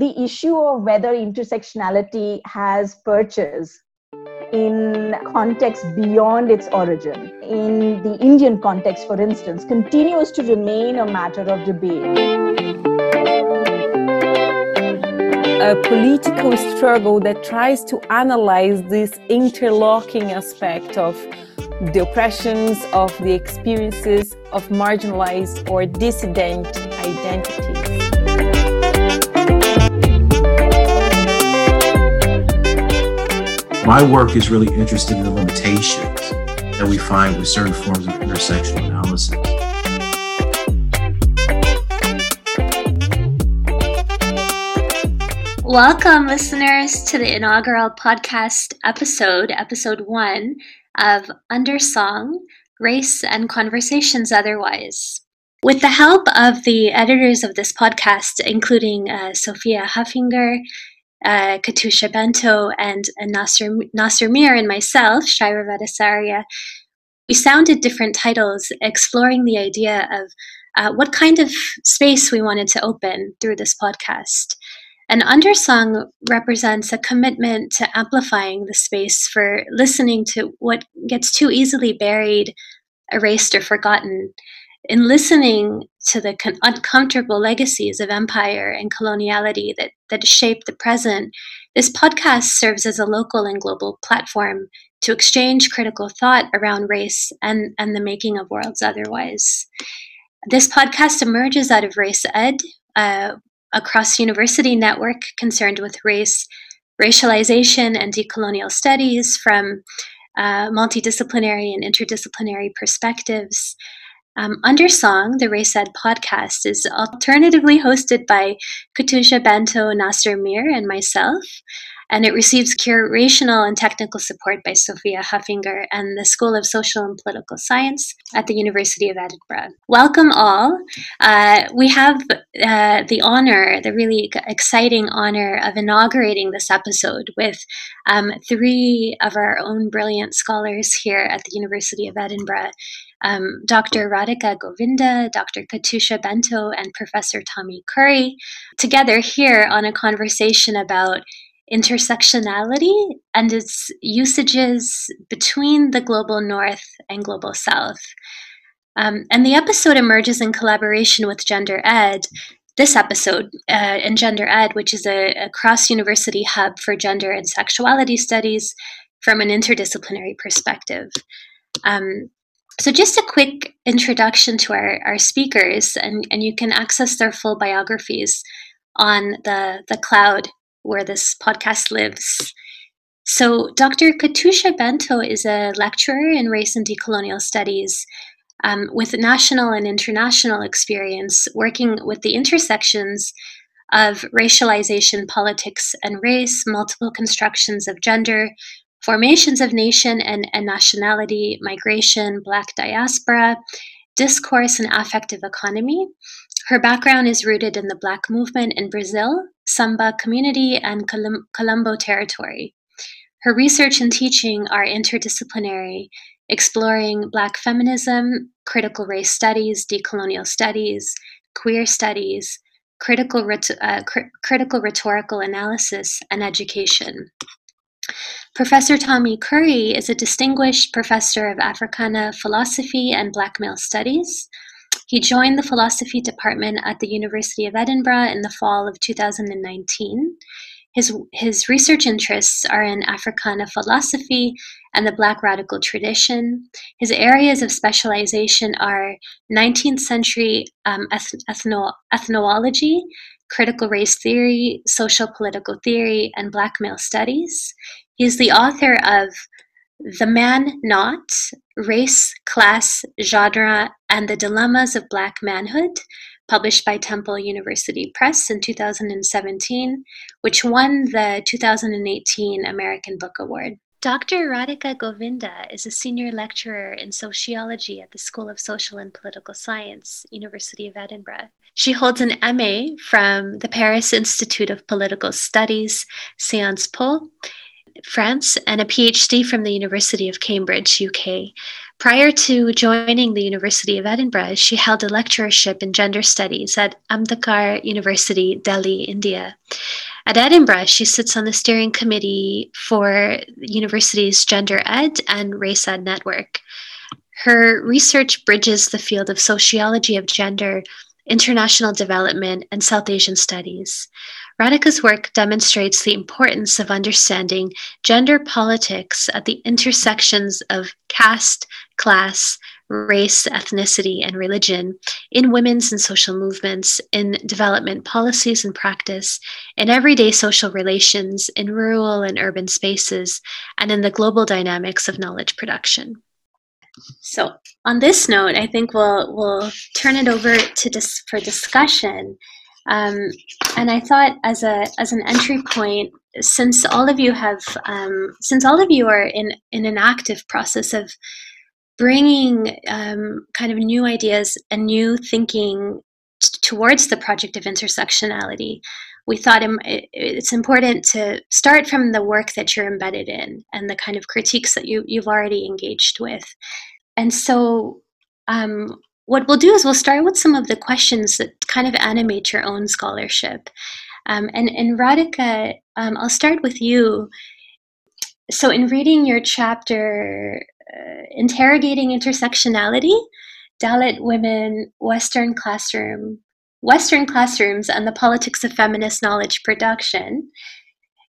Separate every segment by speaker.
Speaker 1: the issue of whether intersectionality has purchase in context beyond its origin, in the Indian context, for instance, continues to remain a matter of debate.
Speaker 2: A political struggle that tries to analyze this interlocking aspect of the oppressions, of the experiences of marginalized or dissident identities.
Speaker 3: My work is really interested in the limitations that we find with certain forms of intersectional analysis.
Speaker 4: Welcome, listeners, to the inaugural podcast episode, episode one of Undersong Race and Conversations Otherwise. With the help of the editors of this podcast, including uh, Sophia Huffinger, uh, Katucha Bento and, and Nasser, Nasser Mir and myself, Vadasaria, we sounded different titles exploring the idea of uh, what kind of space we wanted to open through this podcast. An Undersong represents a commitment to amplifying the space for listening to what gets too easily buried, erased, or forgotten in listening to the con- uncomfortable legacies of empire and coloniality that, that shape the present, this podcast serves as a local and global platform to exchange critical thought around race and, and the making of worlds otherwise. This podcast emerges out of Race Ed, uh, a cross university network concerned with race, racialization, and decolonial studies from uh, multidisciplinary and interdisciplinary perspectives. Um, Undersong, the Race Ed podcast, is alternatively hosted by Katucha Bento Nasser Mir and myself, and it receives curational and technical support by Sophia Huffinger and the School of Social and Political Science at the University of Edinburgh. Welcome all. Uh, we have uh, the honor, the really exciting honor of inaugurating this episode with um, three of our own brilliant scholars here at the University of Edinburgh um, Dr. Radhika Govinda, Dr. Katucha Bento, and Professor Tommy Curry together here on a conversation about intersectionality and its usages between the global north and global south. Um, and the episode emerges in collaboration with Gender Ed. This episode uh, in Gender Ed, which is a, a cross university hub for gender and sexuality studies from an interdisciplinary perspective. Um, so, just a quick introduction to our, our speakers, and, and you can access their full biographies on the, the cloud where this podcast lives. So, Dr. Katucha Bento is a lecturer in race and decolonial studies um, with national and international experience working with the intersections of racialization, politics, and race, multiple constructions of gender, formations of nation and, and nationality, migration, Black diaspora, discourse, and affective economy. Her background is rooted in the Black movement in Brazil, Samba community, and quilombo territory. Her research and teaching are interdisciplinary, exploring Black feminism, critical race studies, decolonial studies, queer studies, critical, uh, cr- critical rhetorical analysis, and education. Professor Tommy Curry is a distinguished professor of Africana philosophy and Black male studies. He joined the philosophy department at the University of Edinburgh in the fall of 2019. His, his research interests are in Africana philosophy and the Black radical tradition. His areas of specialization are 19th century um, ethno, ethnology, critical race theory, social political theory, and Black male studies. He is the author of The Man Not Race, Class, Genre, and the Dilemmas of Black Manhood, published by Temple University Press in 2017, which won the 2018 American Book Award. Dr. Radhika Govinda is a senior lecturer in sociology at the School of Social and Political Science, University of Edinburgh. She holds an MA from the Paris Institute of Political Studies, Sciences Po, France, and a PhD from the University of Cambridge, UK. Prior to joining the University of Edinburgh, she held a lectureship in gender studies at Ambedkar University, Delhi, India. At Edinburgh, she sits on the steering committee for the university's Gender Ed and Race Ed network. Her research bridges the field of sociology of gender, international development, and South Asian studies. Radhika's work demonstrates the importance of understanding gender politics at the intersections of caste, class, race, ethnicity, and religion in women's and social movements, in development policies and practice, in everyday social relations, in rural and urban spaces, and in the global dynamics of knowledge production. So, on this note, I think we'll we'll turn it over to dis- for discussion. Um, and I thought, as a as an entry point, since all of you have, um, since all of you are in in an active process of bringing um, kind of new ideas and new thinking t- towards the project of intersectionality, we thought it's important to start from the work that you're embedded in and the kind of critiques that you, you've already engaged with. And so, um, what we'll do is we'll start with some of the questions that kind of animate your own scholarship. Um, and, and Radhika, um, I'll start with you. So, in reading your chapter, uh, Interrogating Intersectionality, Dalit Women, Western Classroom, Western Classrooms, and the Politics of Feminist Knowledge Production,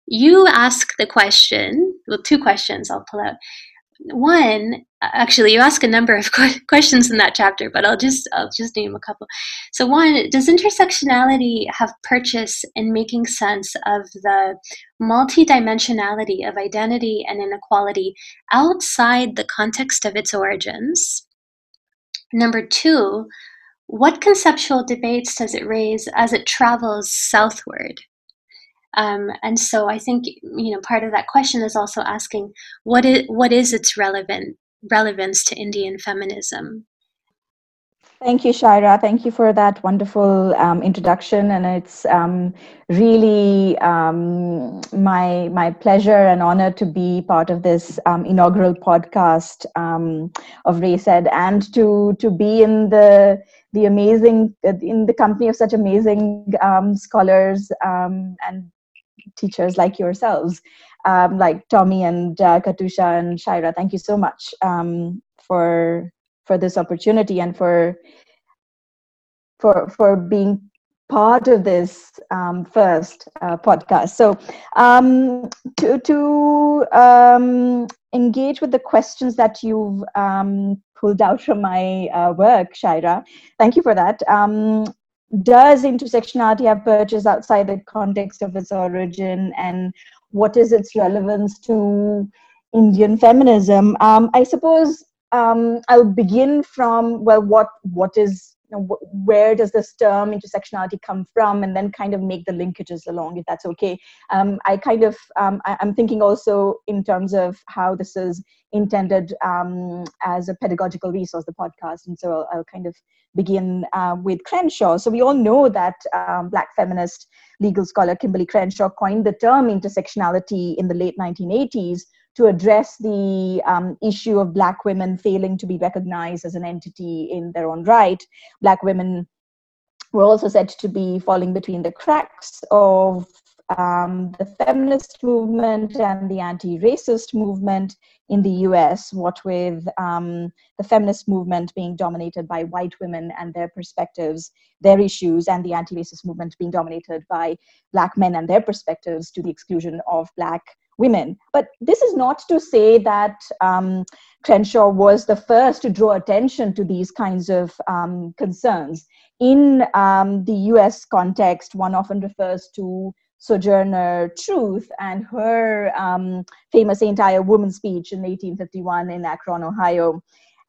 Speaker 4: you ask the question well, two questions I'll pull out one actually you ask a number of questions in that chapter but i'll just i'll just name a couple. So one does intersectionality have purchase in making sense of the multidimensionality of identity and inequality outside the context of its origins? Number two what conceptual debates does it raise as it travels southward um, and so I think you know part of that question is also asking what is what is its relevant relevance to Indian feminism.
Speaker 1: Thank you, Shaira. Thank you for that wonderful um, introduction, and it's um, really um, my my pleasure and honor to be part of this um, inaugural podcast um, of Race Ed, and to to be in the the amazing in the company of such amazing um, scholars and teachers like yourselves, um, like Tommy and uh, Katucha and Shaira. Thank you so much um, for for this opportunity and for for for being part of this um, first uh, podcast. So um, to to um, engage with the questions that you've um, pulled out from my uh, work, Shaira, thank you for that. Does intersectionality have purchase outside the context of its origin and what is its relevance to indian feminism? Um, i suppose um, i'll begin from well what what is you know, wh- where does this term intersectionality come from? And then kind of make the linkages along if that's okay. Um, i kind of um, I, am thinking also in terms of how this is intended um, as a pedagogical resource the podcast. And so i'll, I'll kind of begin uh, with crenshaw. So we all know that um, black feminist legal scholar kimberly crenshaw coined the term intersectionality in the late 1980s to address the um, issue of Black women failing to be recognized as an entity in their own right. Black women were also said to be falling between the cracks of um, the feminist movement and the anti racist movement in the US, what with um, the feminist movement being dominated by white women and their perspectives, their issues, and the anti racist movement being dominated by black men and their perspectives to the exclusion of black women. But this is not to say that um, Crenshaw was the first to draw attention to these kinds of um, concerns. In um, the US context, one often refers to Sojourner Truth and her um, famous a Woman speech in 1851 in Akron, Ohio.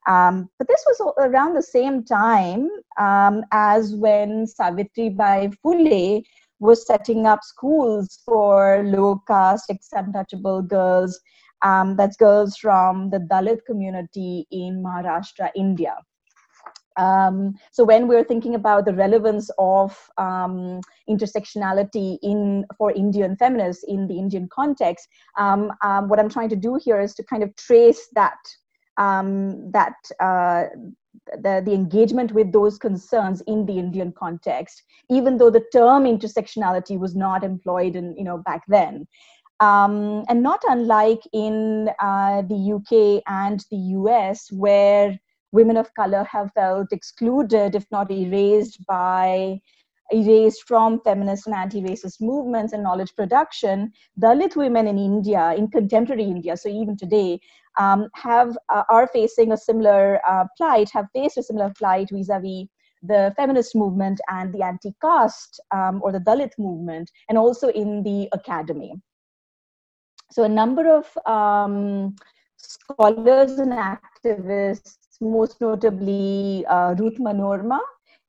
Speaker 1: Um, but this was around the same time um, as when Savitri Bai Phule was setting up schools for low caste, untouchable girls. Um, that's girls from the Dalit community in Maharashtra, India. Um, so when we're thinking about the relevance of um, intersectionality in for Indian feminists in the Indian context, um, um what I'm trying to do here is to kind of trace that um, that uh, the, the engagement with those concerns in the Indian context, even though the term intersectionality was not employed in, you know, back then. Um, and not unlike in uh, the UK and the US, where women of color have felt excluded, if not erased, by erased from feminist and anti-racist movements and knowledge production, Dalit women in India, in contemporary India, so even today, um, have uh, are facing a similar uh, plight, have faced a similar plight vis-a-vis the feminist movement and the anti-caste um, or the Dalit movement, and also in the academy. So a number of um, scholars and activists, most notably uh, Ruth Manorama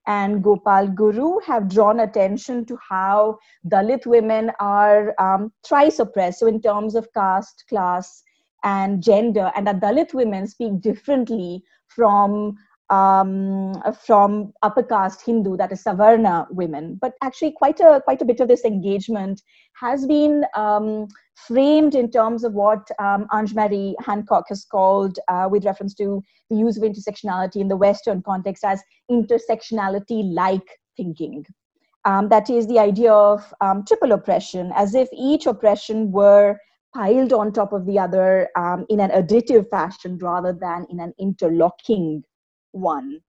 Speaker 1: and Gopal Guru, have drawn attention to how Dalit women are um, thrice oppressed. So in terms of caste, class, and gender, and that Dalit women speak differently from um, from upper caste Hindu, that is Savarna women. But actually, quite a quite a bit of this engagement has been um, framed in terms of what um, Ange-Marie Hancock has called, uh, with reference to the use of intersectionality in the Western context, as intersectionality-like thinking. Um, that is the idea of um, triple oppression, as if each oppression were piled on top of the other um, in an additive fashion rather than in an interlocking one.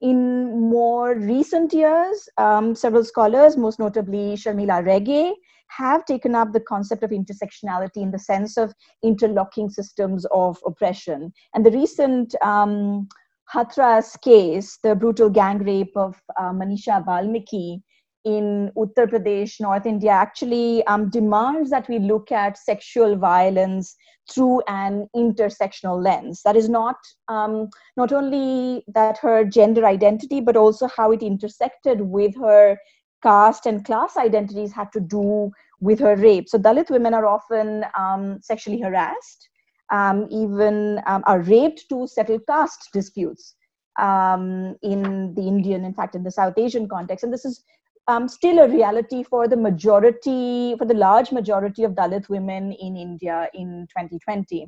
Speaker 1: In more recent years, um, several scholars, most notably Sharmila Rege, have taken up the concept of intersectionality in the sense of interlocking systems of oppression. And the recent um, Hathras case, the brutal gang rape of uh, Manisha Valmiki, in Uttar Pradesh, North India, actually um, demands that we look at sexual violence through an intersectional lens. That is not um, not only that her gender identity, but also how it intersected with her caste and class identities had to do with her rape. So Dalit women are often um, sexually harassed, um, even um, are raped to settle caste disputes. Um, in the Indian, in fact, in the South Asian context. And this is um, still a reality for the majority, for the large majority of Dalit women in India in 2020.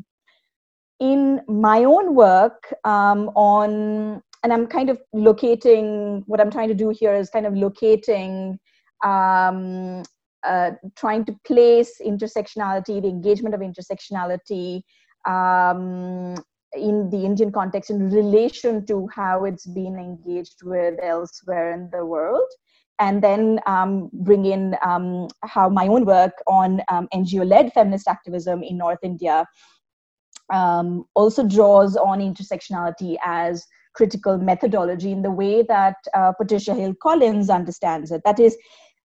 Speaker 1: In my own work um, on, and I'm kind of locating, what I'm trying to do here is kind of locating, um, uh, trying to place intersectionality, the engagement of intersectionality um, in the Indian context in relation to how it's been engaged with elsewhere in the world. And then um, bring in um, how my own work on um, NGO led feminist activism in North India um, also draws on intersectionality as critical methodology in the way that uh, Patricia Hill Collins understands it. That is,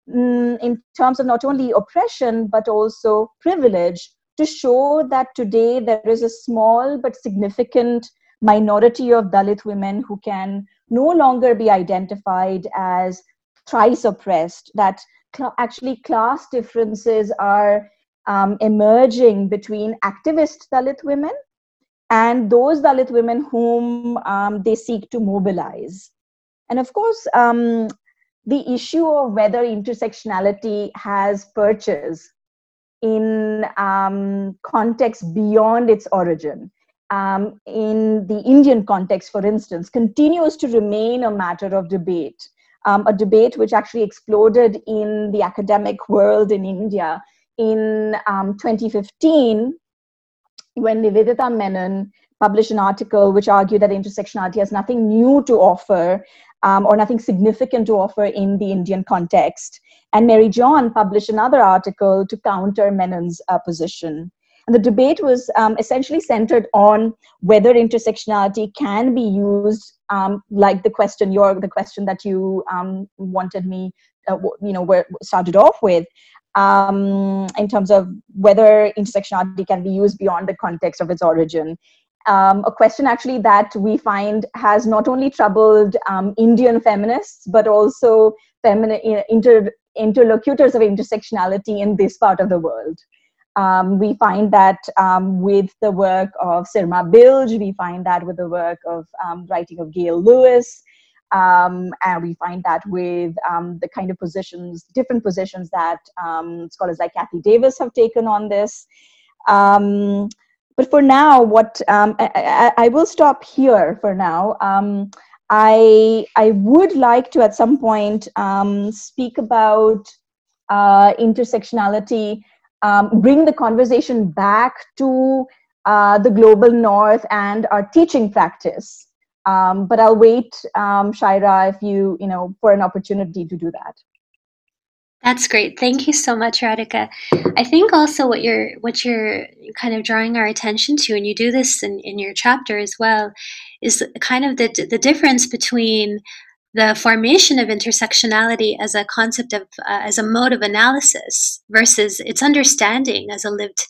Speaker 1: mm, in terms of not only oppression but also privilege, to show that today there is a small but significant minority of Dalit women who can no longer be identified as thrice oppressed, that cl- actually class differences are um, emerging between activist Dalit women and those Dalit women whom um, they seek to mobilize. And of course, um, the issue of whether intersectionality has purchase in um, context beyond its origin. Um, in the Indian context, for instance, continues to remain a matter of debate um, a debate which actually exploded in the academic world in India in um, 2015 when Nivedita Menon published an article which argued that intersectionality has nothing new to offer um, or nothing significant to offer in the Indian context. And Mary John published another article to counter Menon's uh, position. And the debate was um, essentially centered on whether intersectionality can be used, um, like the question, your the question that you um, wanted me, uh, you know, started off with, um, in terms of whether intersectionality can be used beyond the context of its origin. Um, a question actually that we find has not only troubled um, Indian feminists but also femini- inter- interlocutors of intersectionality in this part of the world. Um, we find that um, with the work of Sirma Bilge, we find that with the work of um, writing of Gail Lewis, um, and we find that with um, the kind of positions, different positions that um, scholars like Kathy Davis have taken on this. but for now, what um, I, I, will stop here for now. Um, I I would like to at some point um, speak about uh, intersectionality, um, bring the conversation back to uh, the global north and our teaching practice. Um, but I'll wait, um, Shaira, if you you know for an opportunity to do that.
Speaker 4: That's great. Thank you so much, Radhika. I think also what you're what you're kind of drawing our attention to, and you do this in, in your chapter as well, is kind of the the difference between the formation of intersectionality as a concept of uh, as a mode of analysis versus its understanding as a lived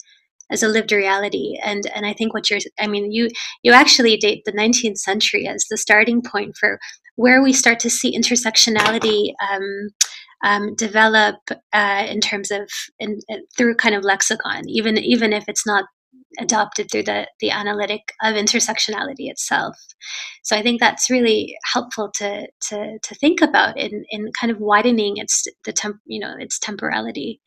Speaker 4: as a lived reality and and i think what you're i mean you you actually date the 19th century as the starting point for where we start to see intersectionality um, um, develop uh, in terms of in, through kind of lexicon, even even if it's not adopted through the the analytic of intersectionality itself. So I think that's really helpful to to to think about in in kind of widening its the temp you know its temporality.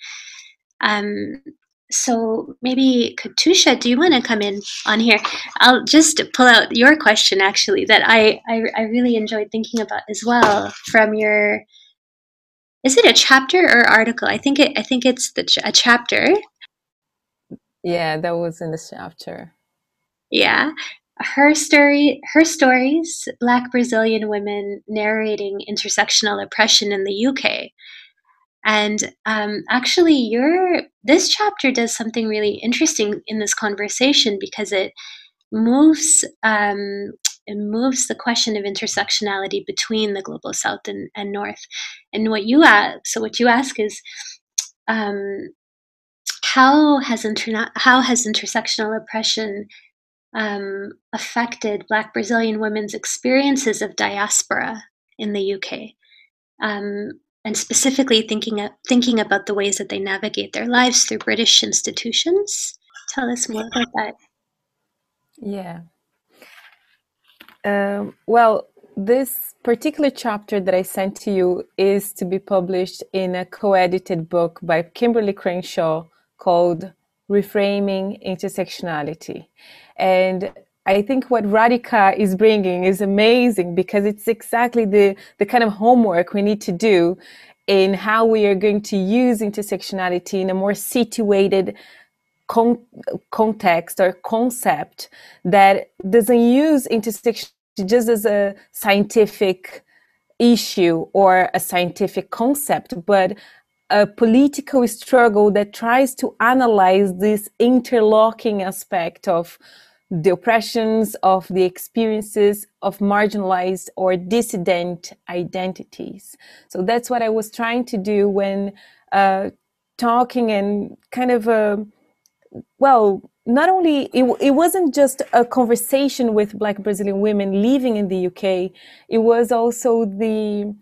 Speaker 4: Um, so maybe Katucha, do you want to come in on here? I'll just pull out your question actually that I, I, I really enjoyed thinking about as well from your is it a chapter or article? I think it. I think it's the ch- a chapter.
Speaker 2: Yeah, that was in the chapter.
Speaker 4: Yeah, her story. Her stories. Black Brazilian women narrating intersectional oppression in the UK. And um, actually, your this chapter does something really interesting in this conversation because it moves um, it moves the question of intersectionality between the global south and, and north. And what you ask, so what you ask is, um, how has interna- how has intersectional oppression um, affected Black Brazilian women's experiences of diaspora in the UK? Um, and specifically thinking of, thinking about the ways that they navigate their lives through British institutions. Tell us more about that.
Speaker 2: Yeah. Um, well, this particular chapter that I sent to you is to be published in a co edited book by Kimberly Crenshaw called Reframing Intersectionality. And I think what Radhika is bringing is amazing because it's exactly the, the kind of homework we need to do in how we are going to use intersectionality in a more situated con- context or concept that doesn't use intersectionality just as a scientific issue or a scientific concept, but a political struggle that tries to analyze this interlocking aspect of the oppressions of the experiences of marginalized or dissident identities. So that's what I was trying to do when uh, talking and kind of, uh, well, not only it, it wasn't just a conversation with black brazilian women living in the uk it was also the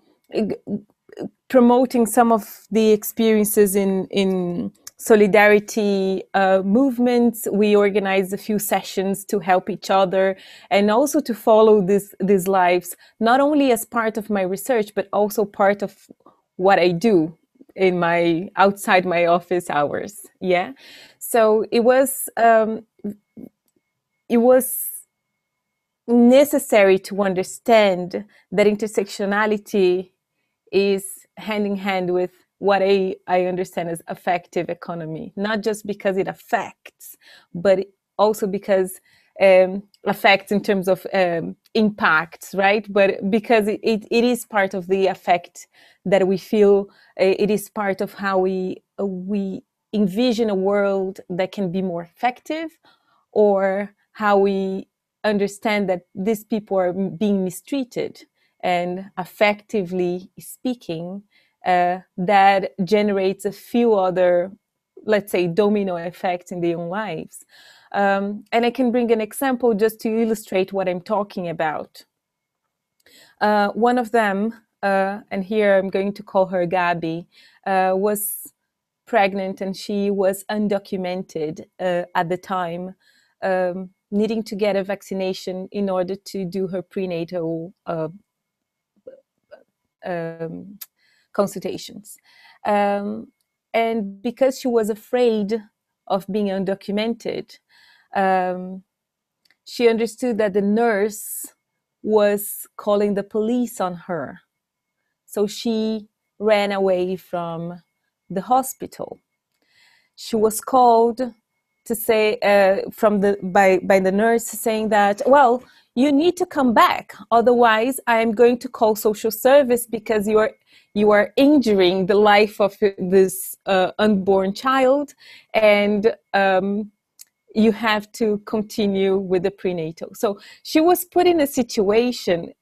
Speaker 2: promoting some of the experiences in in solidarity uh, movements. We organized a few sessions to help each other and also to follow this these lives not only as part of my research but also part of what i do in my outside my office hours. Yeah. So it was um, it was necessary to understand that intersectionality is hand in hand with what I, I understand as affective economy, not just because it affects, but also because um, affects in terms of um, impacts, right? But because it, it, it is part of the effect that we feel, uh, it is part of how we we envision a world that can be more effective or how we understand that these people are being mistreated and effectively speaking uh, that generates a few other let's say domino effects in their own lives um, and i can bring an example just to illustrate what i'm talking about. Uh, one of them uh, and here i'm going to call her gabby uh, was pregnant and she was undocumented uh, at the time, um, needing to get a vaccination in order to do her prenatal uh, um, consultations. Um, and because she was afraid of being undocumented, um, she understood that the nurse was calling the police on her. So she ran away from the hospital. She was called to say uh, from the by by the nurse saying that well you need to come back. Otherwise i am going to call social service because you are you are injuring the life of this uh, unborn child and um, you have to continue with the prenatal. So she was put in a situation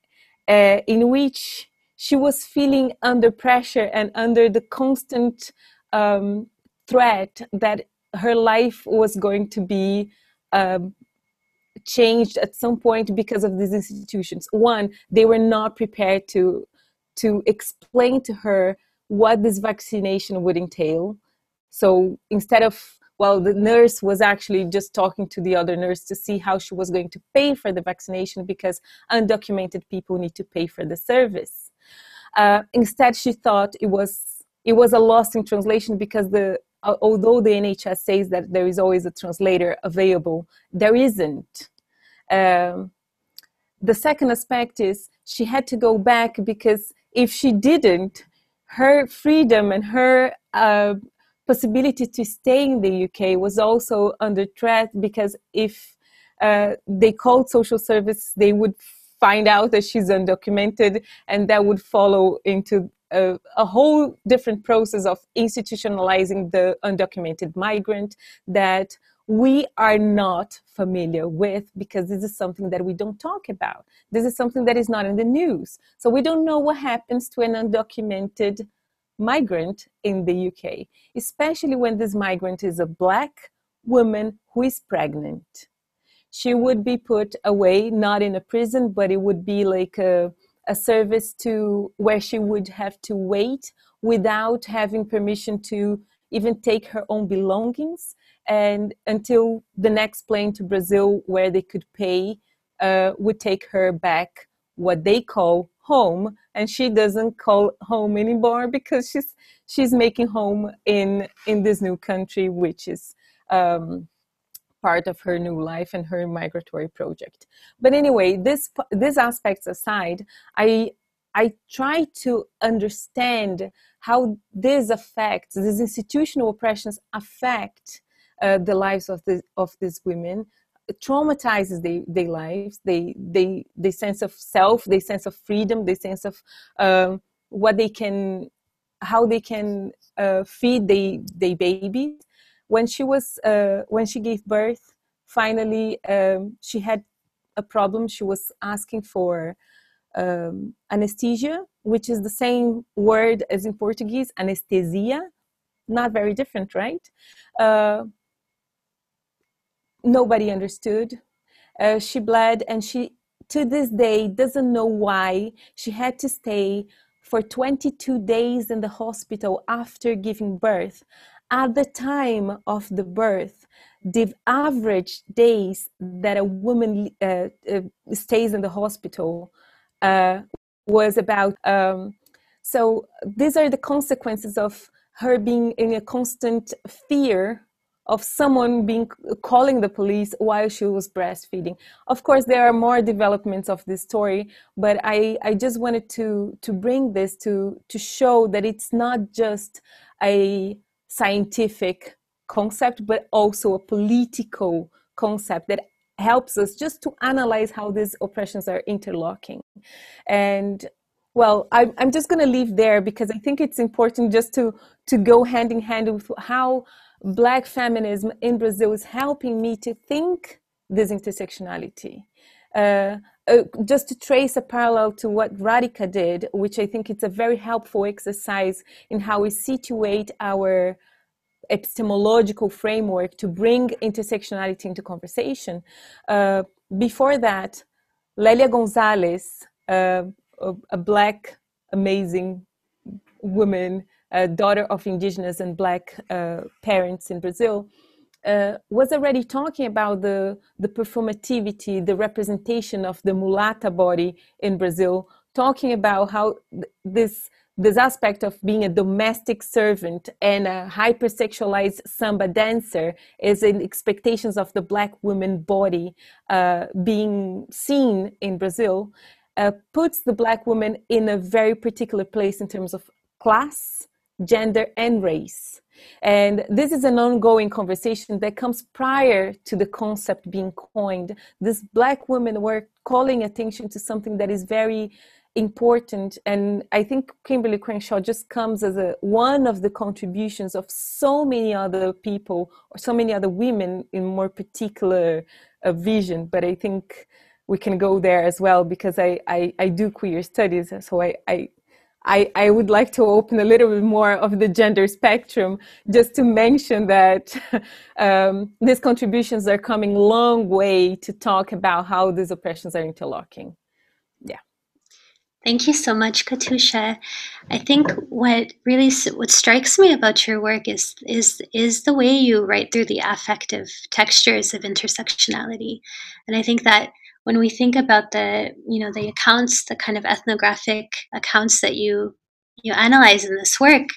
Speaker 2: uh, in which she was feeling under pressure and under the constant um, threat that her life was going to be um, changed at some point because of these institutions. One, they were not prepared to to explain to her what this vaccination would entail. So instead of well, the nurse was actually just talking to the other nurse to see how she was going to pay for the vaccination because undocumented people need to pay for the service. Uh, instead, she thought it was it was a loss in translation because the although the NHS says that there is always a translator available, there isn't. Um, the second aspect is she had to go back because if she didn't, her freedom and her uh, possibility to stay in the UK was also under threat because if uh, they called social service, they would find out that she's undocumented, and that would follow into a, a, whole different process of institutionalizing the undocumented migrant that we are not familiar with because this is something that we don't talk about. This is something that is not in the news. So we don't know what happens to an undocumented migrant in the UK, especially when this migrant is a black woman who is pregnant. She would be put away, not in a prison, but it would be like a a service to where she would have to wait without having permission to even take her own belongings and until the next plane to brazil where they could pay uh, would take her back what they call home. And she doesn't call home anymore because she's she's making home in in this new country which is um, part of her new life and her migratory project. But anyway, this these aspects aside, I I try to understand how this affects these institutional oppressions affect uh, the lives of the of these women. Traumatizes their, their lives. They they the sense of self their sense of freedom their sense of um, what they can how they can uh, feed their, their babies when she was uh, when she gave birth finally um, she had a problem. She was asking for um, anesthesia which is the same word as in portuguese anesthesia. Not very different right? Uh, nobody understood. Uh, she bled and she to this day doesn't know why she had to stay for 22 days in the hospital after giving birth at the time of the birth, the average days that a woman uh, uh, stays in the hospital uh, was about. Um, so these are the consequences of her being in a constant fear of someone being calling the police while she was breastfeeding. Of course, there are more developments of this story, but I, I just wanted to to bring this to to show that it's not just a scientific concept, but also a political concept that helps us just to analyze how these oppressions are interlocking. And well, I'm, I'm just going to leave there because I think it's important just to, to go hand in hand with how Black feminism in Brazil is helping me to think this intersectionality. Uh, uh, just to trace a parallel to what Radhika did, which I think it's a very helpful exercise in how we situate our epistemological framework to bring intersectionality into conversation. Uh, before that, Lélia Gonzalez, uh, a, black, amazing woman, daughter of indigenous and black uh, parents in Brazil, uh, was already talking about the, the performativity, the representation of the mulata body in Brazil, talking about how th- this this aspect of being a domestic servant and a hypersexualized samba dancer is in expectations of the black woman body uh, being seen in Brazil uh, puts the black woman in a very particular place in terms of class, gender, and race. And this is an ongoing conversation that comes prior to the concept being coined. This black women were calling attention to something that is very important and i think kimberly crenshaw just comes as a one of the contributions of so many other people or so many other women in more particular uh, vision but i think we can go there as well because i i, I do queer studies so I, I I, I would like to open a little bit more of the gender spectrum just to mention that um, these contributions are coming a long way to talk about how these oppressions are interlocking. Yeah.
Speaker 4: Thank you so much, Katucha. I think what really what strikes me about your work is is is the way you write through the affective textures of intersectionality, and I think that when we think about the you know the accounts, the kind of ethnographic accounts that you you analyze in this work,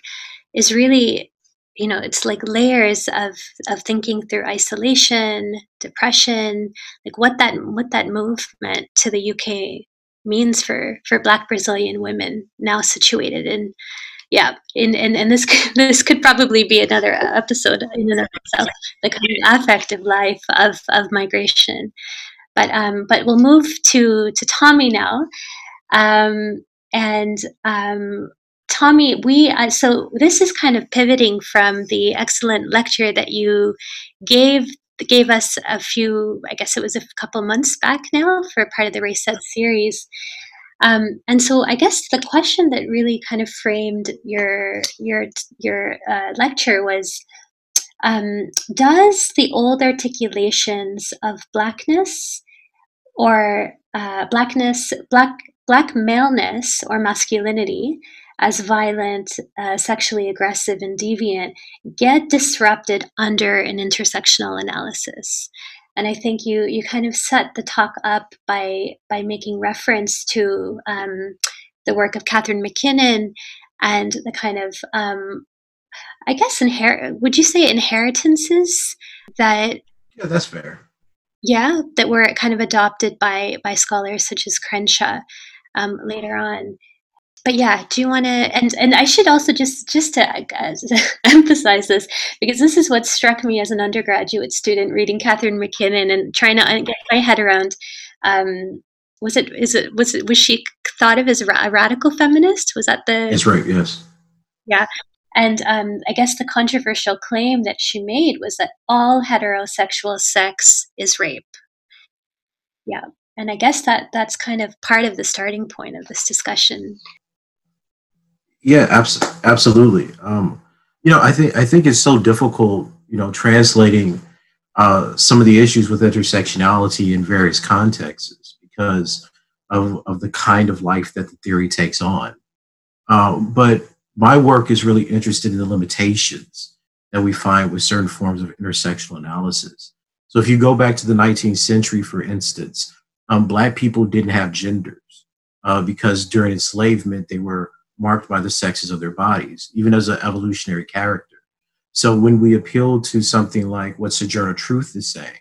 Speaker 4: is really you know it's like layers of of thinking through isolation depression like what that what that movement to the uk means for for Black Brazilian women now situated in yeah in and, and this this could probably be another episode in and of itself the kind of affective life of of migration but um but we'll move to to tommy now um and um tommy we uh, so this is kind of pivoting from the excellent lecture that you gave gave us a few, I guess it was a couple months back now for part of the Race Ed series. Um, and so I guess the question that really kind of framed your your your uh, lecture was um, does the old articulations of blackness or uh, blackness black black maleness or masculinity as violent, uh, sexually aggressive, and deviant get disrupted under an intersectional analysis. And I think you you kind of set the talk up by by making reference to um, the work of Catharine MacKinnon and the kind of um, I guess inherit. Would you say inheritances that?
Speaker 3: Yeah, that's fair.
Speaker 4: Yeah, that were kind of adopted by by scholars such as Crenshaw um, later on. But yeah do you want to and and i should also just just to uh, emphasize this because this is what struck me as an undergraduate student reading catherine mackinnon and trying to get my head around um, was it is it was it was she thought of as a radical feminist? Was that the
Speaker 3: that's right yes.
Speaker 4: Yeah and um, i guess the controversial claim that she made was that all heterosexual sex is rape yeah and i guess that that's kind of part of the starting point of this discussion
Speaker 3: yeah, abs- absolutely. Um, you know, I think I think it's so difficult, you know, translating uh, some of the issues with intersectionality in various contexts because of, of the kind of life that the theory takes on. Um, but my work is really interested in the limitations that we find with certain forms of intersectional analysis. So if you go back to the 19th century, for instance, um, Black people didn't have genders uh, because during enslavement they were marked by the sexes of their bodies, even as an evolutionary character. So when we appeal to something like what Sojourner Truth is saying,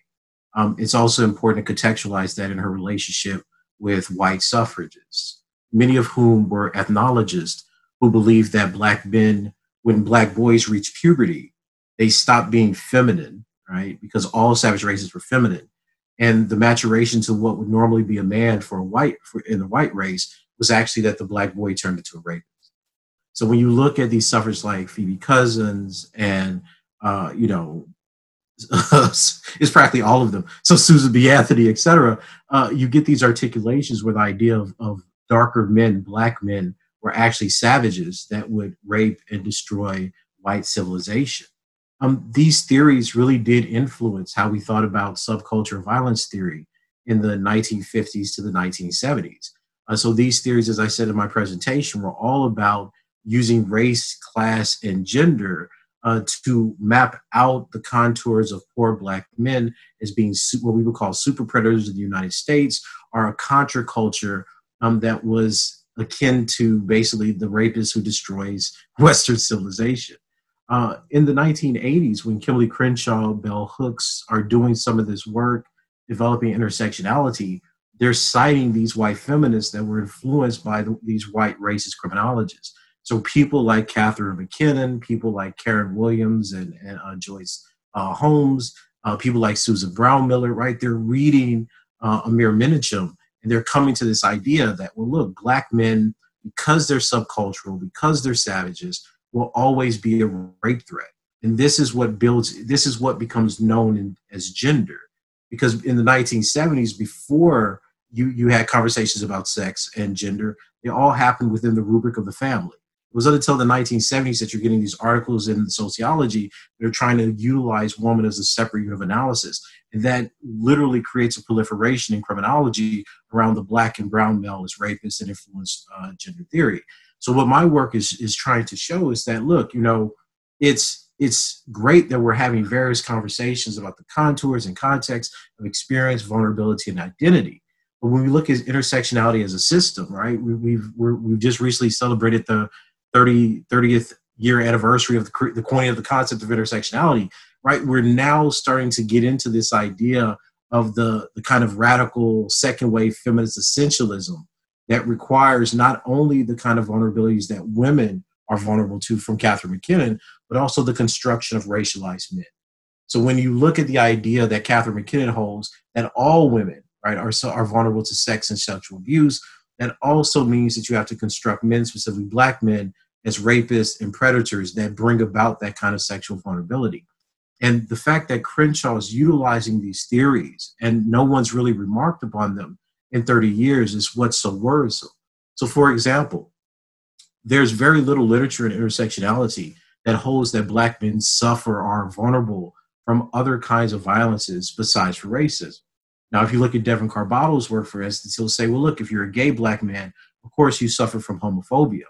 Speaker 3: um, it's also important to contextualize that in her relationship with white suffragists, many of whom were ethnologists who believed that black men, when black boys reach puberty, they stop being feminine, right? Because all savage races were feminine. And the maturation to what would normally be a man for a white for, in the white race was actually that the black boy turned into a rapist. So when you look at these suffragists like Phoebe Couzins and uh, you know, it's practically all of them. So Susan B. Anthony, et cetera, uh, you get these articulations where the idea of, of darker men, black men, were actually savages that would rape and destroy white civilization. Um, these theories really did influence how we thought about subculture violence theory in the 1950s to the 1970s. Uh, so these theories, as I said in my presentation, were all about using race, class, and gender uh, to map out the contours of poor black men as being what we would call super predators in the United States, or a contraculture um, that was akin to basically the rapist who destroys Western civilization. Uh, in the 1980s, when Kimberlé Crenshaw, Bell Hooks are doing some of this work, developing intersectionality, they're citing these white feminists that were influenced by the, these white racist criminologists. So people like Catharine MacKinnon, people like Karen Williams and, and uh, Joyce uh, Holmes, uh, people like Susan Brownmiller, right? They're reading uh, Amir Menachem and they're coming to this idea that, well, look, black men, because they're subcultural, because they're savages, will always be a rape threat. And this is what builds, this is what becomes known in, as gender. Because in the 1970s, before you, you had conversations about sex and gender, they all happened within the rubric of the family. Was until the 1970s that you're getting these articles in sociology that are trying to utilize woman as a separate unit of analysis. And that literally creates a proliferation in criminology around the black and brown male as rapists and influenced uh, gender theory. So what my work is is trying to show is that look, you know, it's it's great that we're having various conversations about the contours and context of experience, vulnerability, and identity. But when we look at intersectionality as a system, right, we, we've we have just recently celebrated the 30, 30th year anniversary of the, the coining of the concept of intersectionality, right? We're now starting to get into this idea of the, the kind of radical second wave feminist essentialism that requires not only the kind of vulnerabilities that women are vulnerable to from Catharine MacKinnon, but also the construction of racialized men. So when you look at the idea that Catharine MacKinnon holds that all women, right, are, are vulnerable to sex and sexual abuse, that also means that you have to construct men, specifically black men, as rapists and predators that bring about that kind of sexual vulnerability. And the fact that Crenshaw is utilizing these theories and no one's really remarked upon them in 30 years is what's so worrisome. So, for example, there's very little literature in intersectionality that holds that black men suffer or are vulnerable from other kinds of violences besides racism. Now, if you look at Devon Carbado's work, for instance, he'll say, well, look, if you're a gay black man, of course you suffer from homophobia.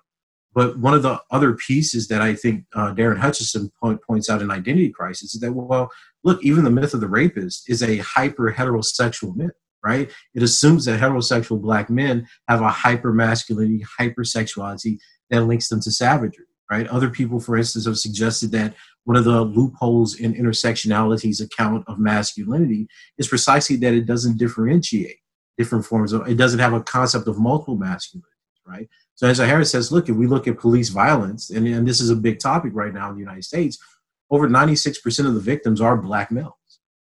Speaker 3: But one of the other pieces that I think uh, Darren Hutchinson point, points out in Identity Crisis is that, well, look, even the myth of the rapist is a hyper heterosexual myth, right? It assumes that heterosexual black men have a hyper masculinity, hypersexuality that links them to savagery, right? Other people, for instance, have suggested that one of the loopholes in intersectionality's account of masculinity is precisely that it doesn't differentiate different forms of, it doesn't have a concept of multiple masculinities, right? So Angela Harris says, look, if we look at police violence, and, and this is a big topic right now in the United States, over 96% of the victims are black males,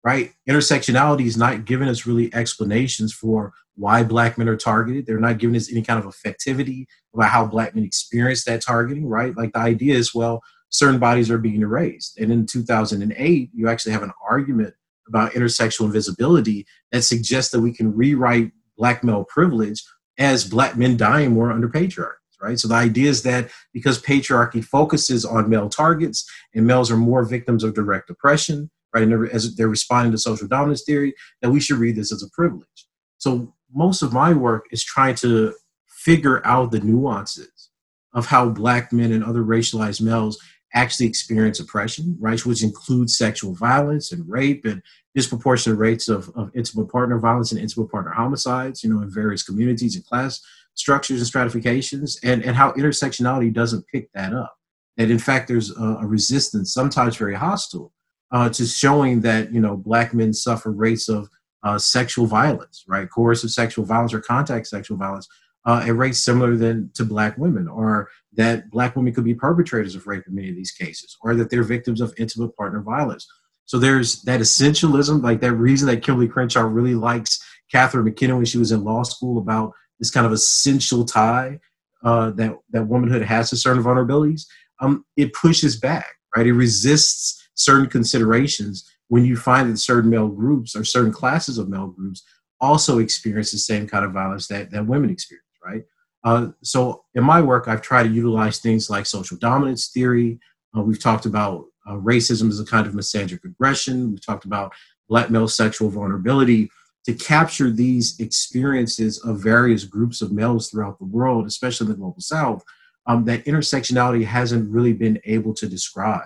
Speaker 3: right? Intersectionality is not giving us really explanations for why black men are targeted. They're not giving us any kind of effectivity about how black men experience that targeting, right? Like the idea is, well, certain bodies are being erased. And in 2008, you actually have an argument about intersectional invisibility that suggests that we can rewrite black male privilege as black men dying more under patriarchy right? So the idea is that because patriarchy focuses on male targets and males are more victims of direct oppression, right? And as they're responding to social dominance theory, that we should read this as a privilege. So most of my work is trying to figure out the nuances of how black men and other racialized males actually experience oppression, right? Which includes sexual violence and rape and disproportionate rates of, of intimate partner violence and intimate partner homicides, you know, in various communities and class structures and stratifications, and, and how intersectionality doesn't pick that up. That in fact, there's a, a resistance, sometimes very hostile, uh, to showing that, you know, black men suffer rates of uh, sexual violence, right? Coercive sexual violence or contact sexual violence uh, at rates similar than to black women, or that black women could be perpetrators of rape in many of these cases, or that they're victims of intimate partner violence. So there's that essentialism, like that reason that Kimberlé Crenshaw really likes Catharine MacKinnon when she was in law school about this kind of essential tie uh, that that womanhood has to certain vulnerabilities. Um, it pushes back, right? It resists certain considerations when you find that certain male groups or certain classes of male groups also experience the same kind of violence that, that women experience right? Uh, so in my work, I've tried to utilize things like social dominance theory. Uh, we've talked about uh, racism as a kind of misandric aggression. We've talked about black male sexual vulnerability to capture these experiences of various groups of males throughout the world, especially in the global south, um, that intersectionality hasn't really been able to describe.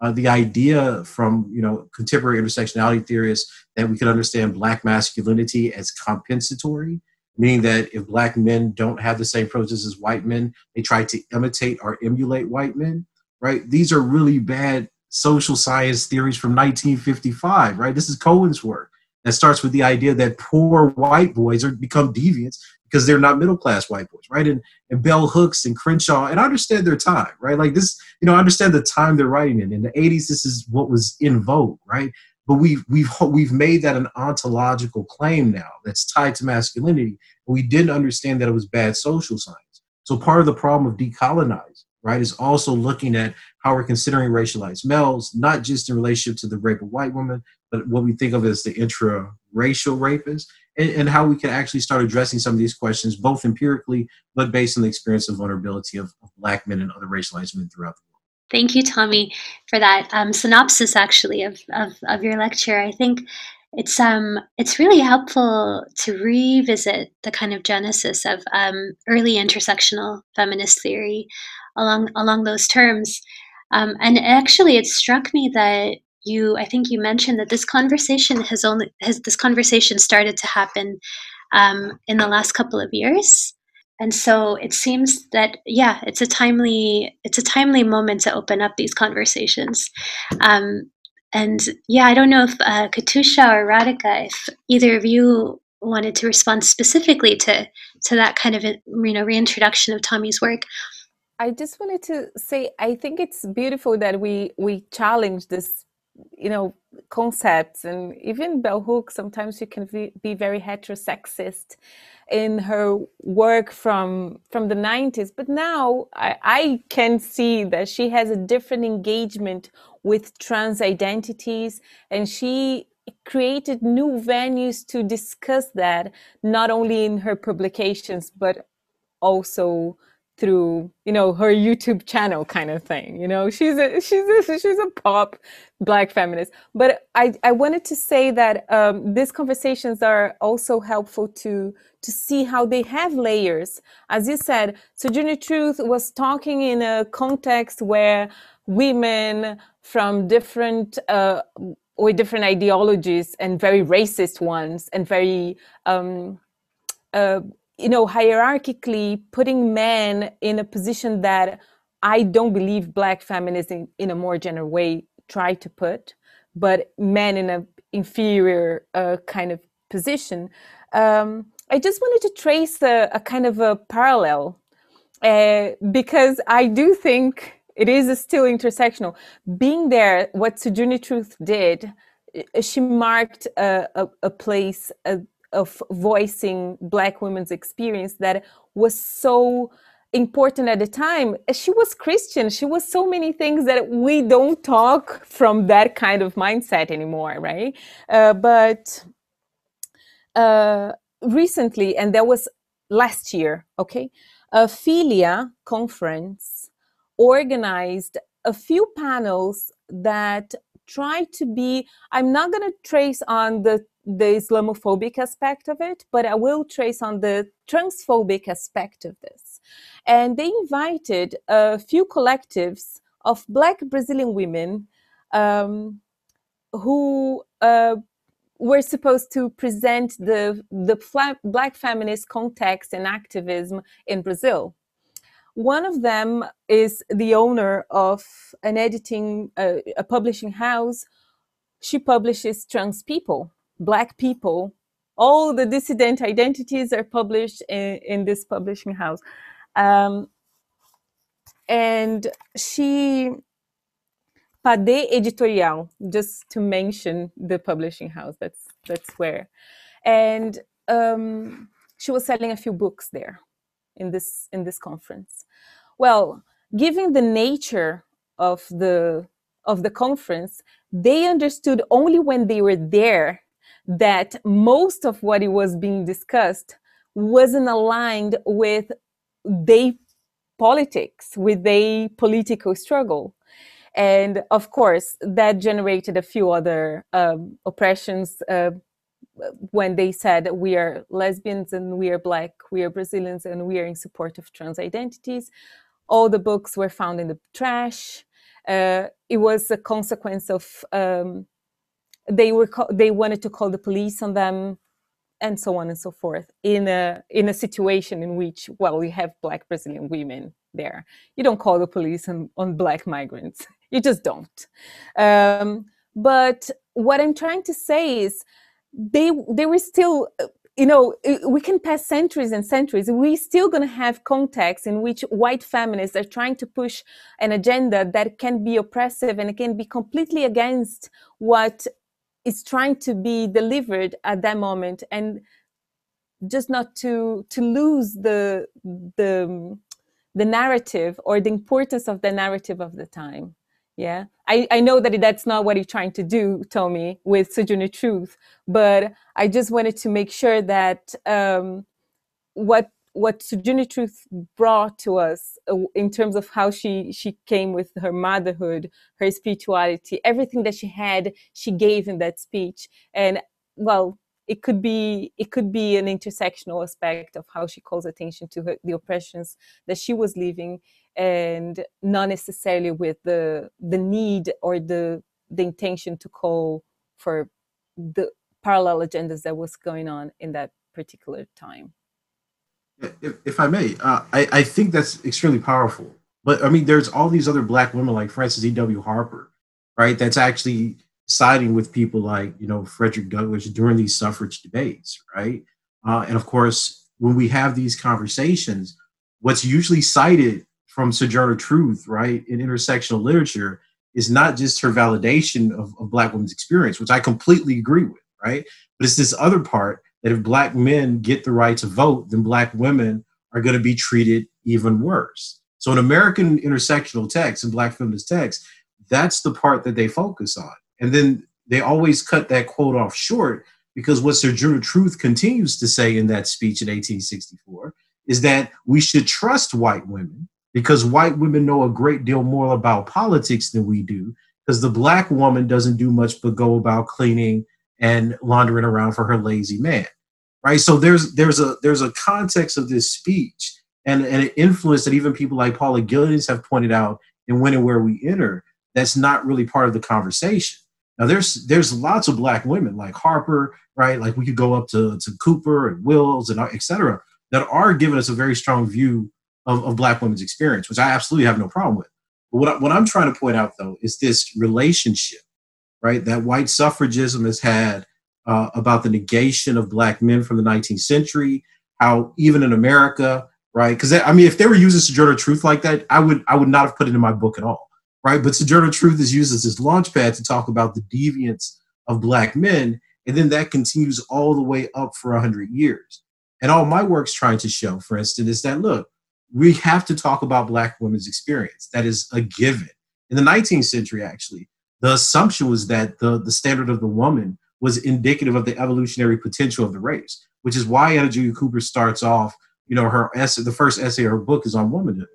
Speaker 3: Uh, the idea from you know contemporary intersectionality theorists that we could understand black masculinity as compensatory meaning that if black men don't have the same approaches as white men, they try to imitate or emulate white men, right? These are really bad social science theories from 1955, right? This is Cohen's work that starts with the idea that poor white boys are become deviants because they're not middle class white boys, right? And and Bell Hooks and Crenshaw, and I understand their time, right? Like this, you know, I understand the time they're writing in. In the 80s, this is what was in vogue, right? But we've we've we've made that an ontological claim now that's tied to masculinity. And we didn't understand that it was bad social science. So part of the problem of decolonizing, right, is also looking at how we're considering racialized males, not just in relationship to the rape of white women, but what we think of as the intra-racial rapists, and, and, how we can actually start addressing some of these questions, both empirically, but based on the experience and vulnerability of, of Black men and other racialized men throughout the world.
Speaker 4: Thank you, Tommy, for that um, synopsis, actually, of, of, of your lecture. I think it's um it's really helpful to revisit the kind of genesis of um, early intersectional feminist theory along along those terms. Um, and actually, it struck me that you i think you mentioned that this conversation has only has this conversation started to happen um, in the last couple of years and so it seems that yeah it's a timely it's a timely moment to open up these conversations. Um, and yeah i don't know if uh, katucha or radhika if either of you wanted to respond specifically to to that kind of you know reintroduction of tommy's work.
Speaker 2: I just wanted to say I think it's beautiful that we we challenge this you know concepts and even bell hooks sometimes she can be, be very heterosexist in her work from from the 90s but now I, I can see that she has a different engagement with trans identities and she created new venues to discuss that not only in her publications but also through you know her youtube channel kind of thing you know? She's a she's a she's a pop black feminist. But i i wanted to say that um, these conversations are also helpful to to see how they have layers. As you said so sojourner truth was talking in a context where women from different uh, with different ideologies and very racist ones and very um, uh, you know, hierarchically putting men in a position that I don't believe black feminism in a more general way try to put, but men in an inferior uh, kind of position. Um, I just wanted to trace a, a kind of a parallel uh, because I do think it is still intersectional. Being there, what Sojourner Truth did, uh, she marked a, a, a place, of voicing black women's experience that was so important at the time. She was christian. She was so many things that we don't talk from that kind of mindset anymore right? Uh, but uh, recently and that was last year okay? A philia conference organized a few panels that try to be i'm not going to trace on the the Islamophobic aspect of it, but I will trace on the transphobic aspect of this. And they invited a few collectives of Black Brazilian women um, who uh, were supposed to present the, the Black feminist context and activism in Brazil. One of them is the owner of an editing, uh, a publishing house. She publishes trans people black people all the dissident identities are published in, in this publishing house um, and she Padê Editorial, just to mention the publishing house. That's that's where, and um, she was selling a few books there in this in this conference. Well, given the nature of the of the conference, they understood only when they were there that most of what it was being discussed wasn't aligned with their politics, with their political struggle. And of course, that generated a few other um, oppressions uh, when they said we are lesbians and we are black, we are Brazilians, and we are in support of trans identities. All the books were found in the trash. Uh, it was a consequence of um, they were they wanted to call the police on them and so on and so forth in a in a situation in which well we have black brazilian women there. You don't call the police on, on black migrants. You just don't. Um, but what i'm trying to say is they they were still you know we can pass centuries and centuries. We're still going to have contexts in which white feminists are trying to push an agenda that can be oppressive and it can be completely against what is trying to be delivered at that moment and just not to to lose the the the narrative or the importance of the narrative of the time. Yeah? I i know that that's not what you're trying to do tommy with sojourner truth but i just wanted to make sure that um what what Sojourner Truth brought to us uh, in terms of how she she came with her motherhood, her spirituality, everything that she had, she gave in that speech. And well, it could be it could be an intersectional aspect of how she calls attention to her, the oppressions that she was living, and not necessarily with the the need or the the intention to call for the parallel agendas that was going on in that particular time
Speaker 3: if, if I may, uh, I, I think that's extremely powerful. But I mean, there's all these other black women like Frances E.W. Harper, right? That's actually siding with people like, you know, Frederick Douglass during these suffrage debates, right? Uh, and of course, when we have these conversations, what's usually cited from Sojourner Truth, right, in intersectional literature is not just her validation of, of Black women's experience, which I completely agree with, right? But it's this other part that if black men get the right to vote, then black women are going to be treated even worse. So in American intersectional text and black feminist text, that's the part that they focus on. And then they always cut that quote off short because what Sojourner Truth continues to say in that speech in 1864 is that we should trust white women because white women know a great deal more about politics than we do because the black woman doesn't do much but go about cleaning and laundering around for her lazy man right? So there's there's a there's a context of this speech and, and an influence that even people like paula giddings have pointed out in when and where we enter that's not really part of the conversation. Now there's there's lots of black women like harper right? Like we could go up to, to cooper and wills and et cetera that are giving us a very strong view of, of black women's experience which i absolutely have no problem with. But what, what i'm trying to point out though is this relationship right, that white suffragism has had uh, about the negation of black men from the 19th century, how even in America, right? Because I mean, if they were using Sojourner Truth like that, I would I would not have put it in my book at all, right? But Sojourner Truth is used as this launch pad to talk about the deviance of black men, and then that continues all the way up for hundred years. And all my work's trying to show, for instance, is that look, we have to talk about black women's experience. That is a given. In the 19th century, actually, the assumption was that the, the standard of the woman was indicative of the evolutionary potential of the race, which is why Anna Julia Cooper starts off, you know, her essay, the first essay of her book is on womanhood.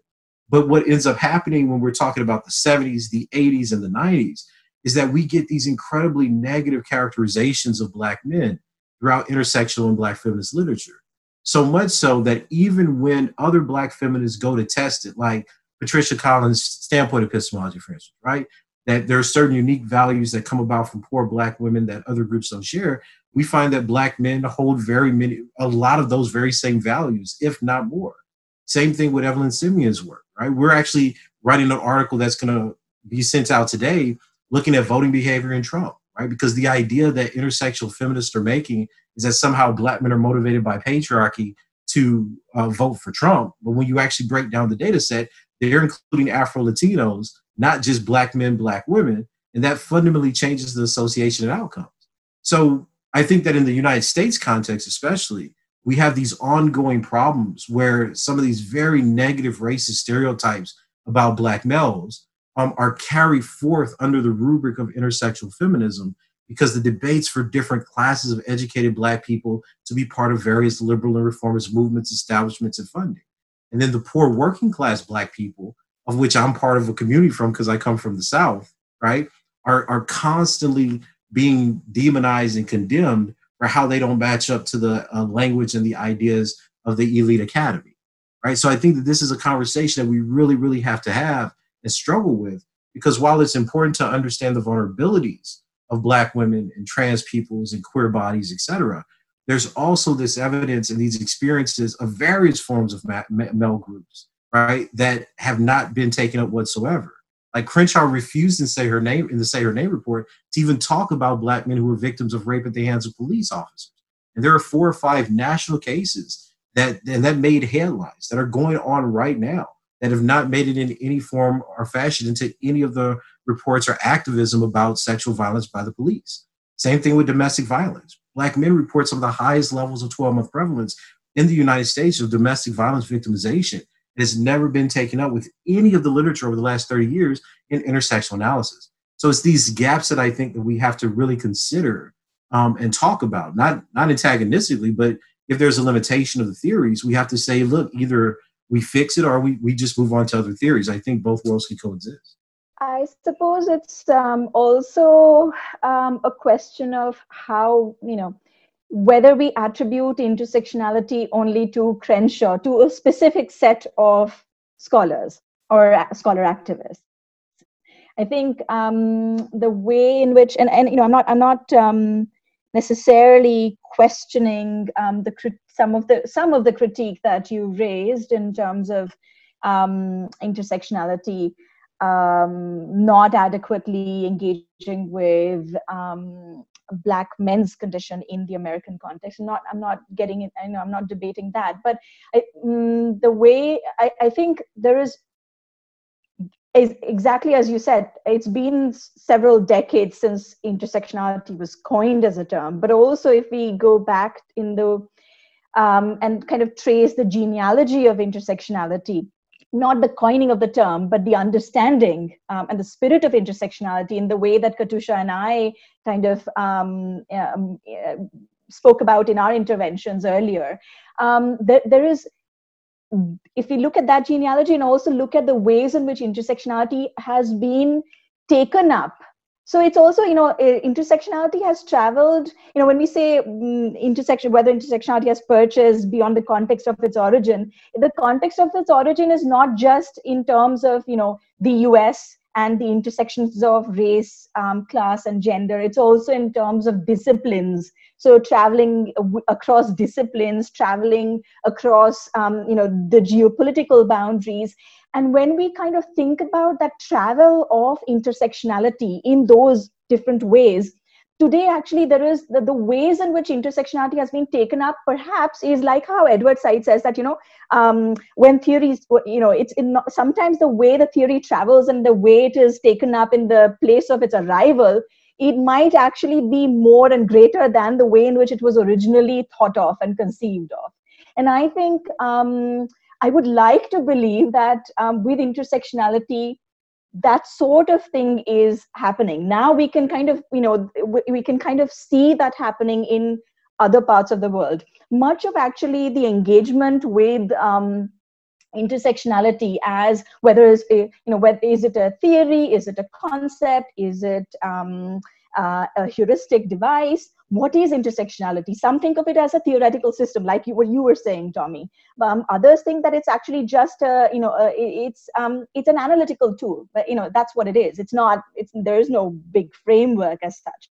Speaker 3: But what ends up happening when we're talking about the 70s, the 80s, and the 90s is that we get these incredibly negative characterizations of Black men throughout intersectional and Black feminist literature. So much so that even when other Black feminists go to test it, like Patricia Collins' standpoint epistemology, for instance, right? That there are certain unique values that come about from poor black women that other groups don't share we find that black men hold very many a lot of those very same values if not more. Same thing with evelyn simien's work right? We're actually writing an article that's going to be sent out today looking at voting behavior in trump right? Because the idea that intersectional feminists are making is that somehow black men are motivated by patriarchy to uh, vote for trump. But when you actually break down the data set they're including afro latinos not just black men, black women, and that fundamentally changes the association and outcomes. So I think that in the United States context, especially, we have these ongoing problems where some of these very negative racist stereotypes about black males um, are carried forth under the rubric of intersectional feminism because the debates for different classes of educated black people to be part of various liberal and reformist movements, establishments, and funding. And then the poor working class black people of which I'm part of a community from because I come from the South, right, are, are constantly being demonized and condemned for how they don't match up to the uh, language and the ideas of the elite academy, right? So I think that this is a conversation that we really, really have to have and struggle with because while it's important to understand the vulnerabilities of Black women and trans peoples and queer bodies, et cetera, there's also this evidence and these experiences of various forms of male groups, right, that have not been taken up whatsoever. Like Crenshaw refused to say her name in the say her name report to even talk about black men who were victims of rape at the hands of police officers. And there are four or five national cases that and that made headlines that are going on right now that have not made it in any form or fashion into any of the reports or activism about sexual violence by the police. Same thing with domestic violence. Black men report some of the highest levels of 12 month prevalence in the United States of domestic violence victimization. It has never been taken up with any of the literature over the last 30 years in intersectional analysis. So it's these gaps that I think that we have to really consider um, and talk about, not not antagonistically, but if there's a limitation of the theories, we have to say, look, either we fix it or we, we just move on to other theories. I think both worlds can coexist.
Speaker 1: I suppose it's um, also um, a question of how, you know, whether we attribute intersectionality only to Crenshaw, to a specific set of scholars or scholar activists. I think um, the way in which, and, and you know, I'm not, I'm not um, necessarily questioning um, the some of the some of the critique that you raised in terms of um, intersectionality um, not adequately engaging with um, black men's condition in the American context. Not, I'm not getting it. I know I'm not debating that, but I, mm, the way I, I think there is is exactly as you said, it's been several decades since intersectionality was coined as a term. But also, if we go back in the um, and kind of trace the genealogy of intersectionality, not the coining of the term, but the understanding um, and the spirit of intersectionality in the way that Katucha and I kind of um, um, uh, spoke about in our interventions earlier. Um, there, there is if we look at that genealogy and also look at the ways in which intersectionality has been taken up so it's also you know intersectionality has traveled you know when we say um, intersection whether intersectionality has purchased beyond the context of its origin the context of its origin is not just in terms of you know the us and the intersections of race um, class and gender. It's also in terms of disciplines. So traveling across disciplines traveling across um, you know the geopolitical boundaries and when we kind of think about that travel of intersectionality in those different ways today actually there is the, the, ways in which intersectionality has been taken up perhaps is like how edward said says that you know um, when theories you know it's in sometimes the way the theory travels and the way it is taken up in the place of its arrival it might actually be more and greater than the way in which it was originally thought of and conceived of. And i think um, i would like to believe that um, with intersectionality that sort of thing is happening. Now we can kind of you know we can kind of see that happening in other parts of the world. Much of actually the engagement with um, intersectionality as whether is you know whether is it a theory? Is it a concept? Is it um, uh, a heuristic device what is intersectionality? Some think of it as a theoretical system like you, what you were saying tommy. Um, others think that it's actually just a you know a, it's um, it's an analytical tool but you know that's what it is. It's not it's there is no big framework as such.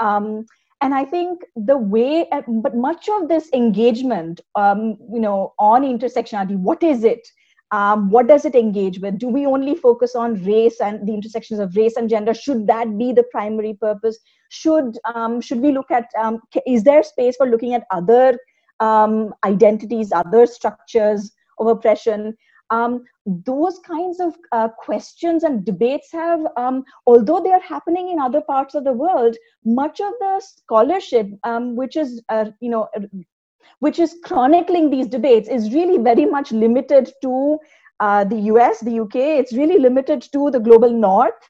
Speaker 1: Um, and i think the way uh, but much of this engagement um, you know on intersectionality what is it um, what does it engage with? Do we only focus on race and the intersections of race and gender? Should that be the primary purpose? Should um, should we look at um, is there space for looking at other um, identities other structures of oppression? Um, those kinds of uh, questions and debates have um, although they are happening in other parts of the world much of the scholarship which is uh, you know which is chronicling these debates, is really very much limited to uh, the US, the UK. It's really limited to the global north,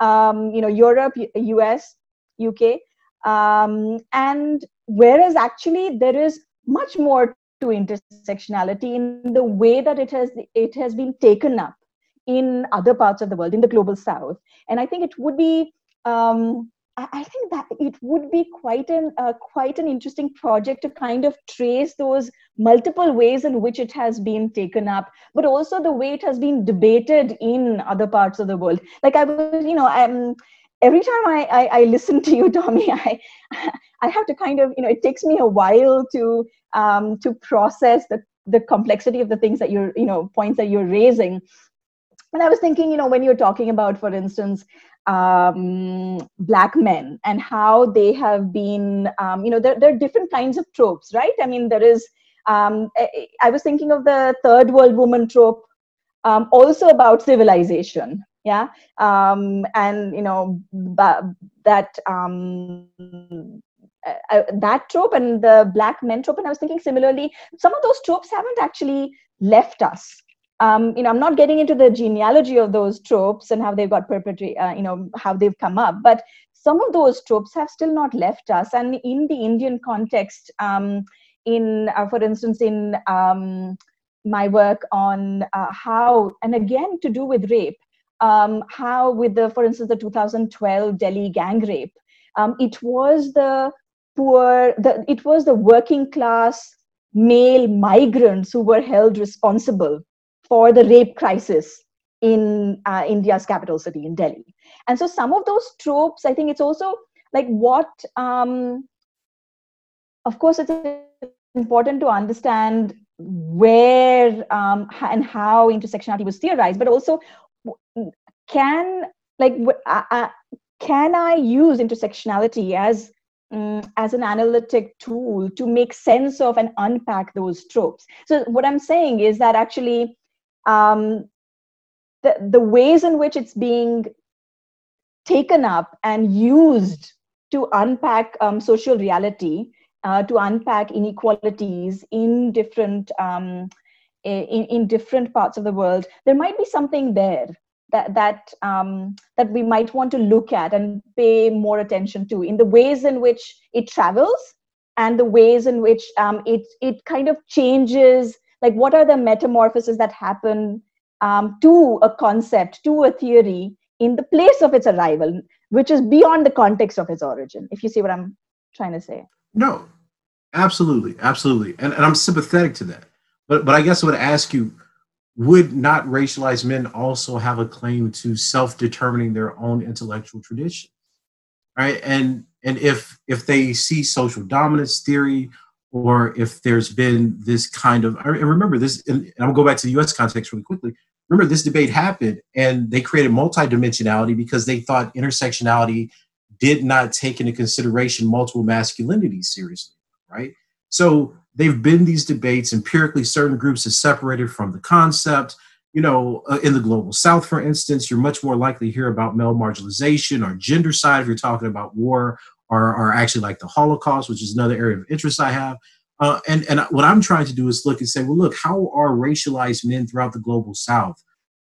Speaker 1: um, you know, Europe, US, UK. Um, and whereas actually there is much more to intersectionality in the way that it has it has been taken up in other parts of the world in the global south and i think it would be um, I think that it would be quite an uh, quite an interesting project to kind of trace those multiple ways in which it has been taken up, but also the way it has been debated in other parts of the world. Like I was, you know, um, every time I, I, I listen to you, Tommy, I I have to kind of you know it takes me a while to um, to process the the complexity of the things that you're you know points that you're raising. And I was thinking, you know, when you're talking about, for instance, um, black men and how they have been, um, you know, there, there are different kinds of tropes, right? I mean, there is. Um, I, I was thinking of the third world woman trope, um, also about civilization, yeah um, and you know that um, uh, uh, that trope and the black men trope and i was thinking similarly some of those tropes haven't actually left us um, you know i'm not getting into the genealogy of those tropes and how they've got perpetrated uh, you know how they've come up but some of those tropes have still not left us. And in the indian context um, in uh, for instance in um, my work on uh, how and again to do with rape um, how with the for instance the 2012 delhi gang rape um, it was the poor the, it was the working class male migrants who were held responsible for the rape crisis in uh, india's capital city in delhi. And so some of those tropes i think it's also like what um, of course it's important to understand where um, and how intersectionality was theorized but also can like uh, uh, can i use intersectionality as um, as an analytic tool to make sense of and unpack those tropes? So what i'm saying is that actually um, the, the ways in which it's being taken up and used to unpack um, social reality uh, to unpack inequalities in different um, in, in different parts of the world there might be something there that that um, that we might want to look at and pay more attention to in the ways in which it travels and the ways in which um, it it kind of changes like what are the metamorphoses that happen um, to a concept to a theory in the place of its arrival which is beyond the context of its origin? If you see what i'm trying to say.
Speaker 3: No. Absolutely. Absolutely. And, and i'm sympathetic to that. But but i guess i would ask you would not racialized men also have a claim to self-determining their own intellectual tradition? Right? And and if if they see social dominance theory or if there's been this kind of and remember this and to go back to the us context really quickly. Remember this debate happened and they created multidimensionality because they thought intersectionality did not take into consideration multiple masculinities seriously right? So they've been these debates empirically certain groups are separated from the concept. You know uh, in the global south for instance you're much more likely to hear about male marginalization or gendercide if you're talking about war or, or actually like the holocaust which is another area of interest i have uh, and, and what i'm trying to do is look and say well look how are racialized men throughout the global south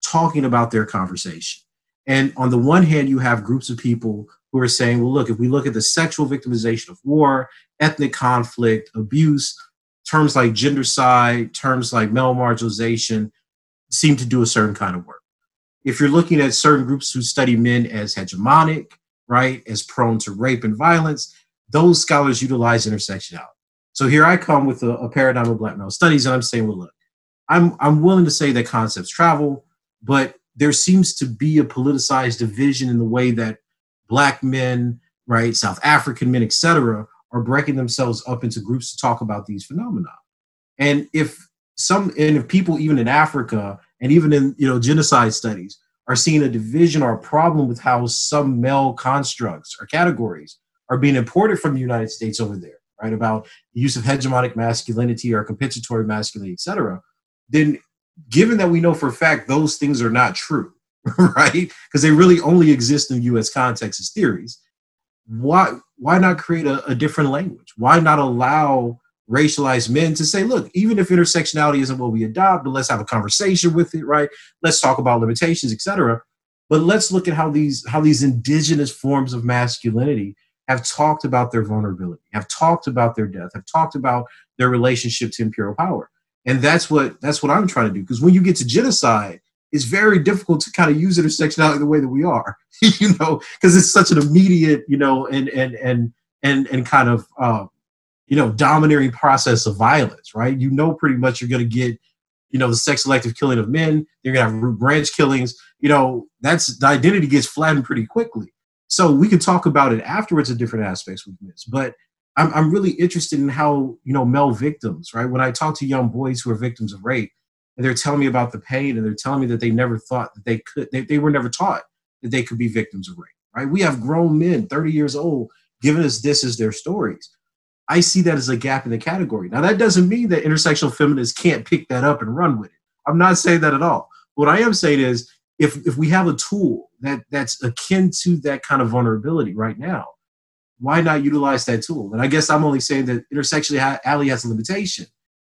Speaker 3: talking about their conversation and on the one hand you have groups of people who are saying well look if we look at the sexual victimization of war ethnic conflict abuse terms like gendercide, terms like male marginalization seem to do a certain kind of work. If you're looking at certain groups who study men as hegemonic, right, as prone to rape and violence, those scholars utilize intersectionality. So here I come with a, a paradigm of black male studies, and I'm saying, well, look, I'm I'm willing to say that concepts travel, but there seems to be a politicized division in the way that black men, right, South African men, etc., are breaking themselves up into groups to talk about these phenomena. And if some and if people even in Africa and even in you know genocide studies are seeing a division or a problem with how some male constructs or categories are being imported from the United States over there, right? About the use of hegemonic masculinity or compensatory masculinity, etc. Then given that we know for a fact those things are not true, right? Because they really only exist in US context as theories, why why not create a, a different language? Why not allow racialized men to say, look, even if intersectionality isn't what we adopt, but let's have a conversation with it, right? Let's talk about limitations, etc. But let's look at how these how these indigenous forms of masculinity have talked about their vulnerability, have talked about their death, have talked about their relationship to imperial power. And that's what that's what I'm trying to do. Because when you get to genocide, it's very difficult to kind of use intersectionality the way that we are, you know, because it's such an immediate, you know, and and and and and kind of uh, you know domineering process of violence, right? You know, pretty much you're going to get, you know, the sex selective killing of men. You're going to have root branch killings. You know, that's the identity gets flattened pretty quickly. So we could talk about it afterwards at different aspects with this, but I'm, I'm really interested in how, you know, male victims, right? When I talk to young boys who are victims of rape and they're telling me about the pain and they're telling me that they never thought that they could, they, they were never taught that they could be victims of rape, right? We have grown men, 30 years old, giving us this as their stories. I see that as a gap in the category. Now, that doesn't mean that intersectional feminists can't pick that up and run with it. I'm not saying that at all. What I am saying is, if, if we have a tool that, that's akin to that kind of vulnerability right now, why not utilize that tool? And I guess I'm only saying that intersectionality has a limitation.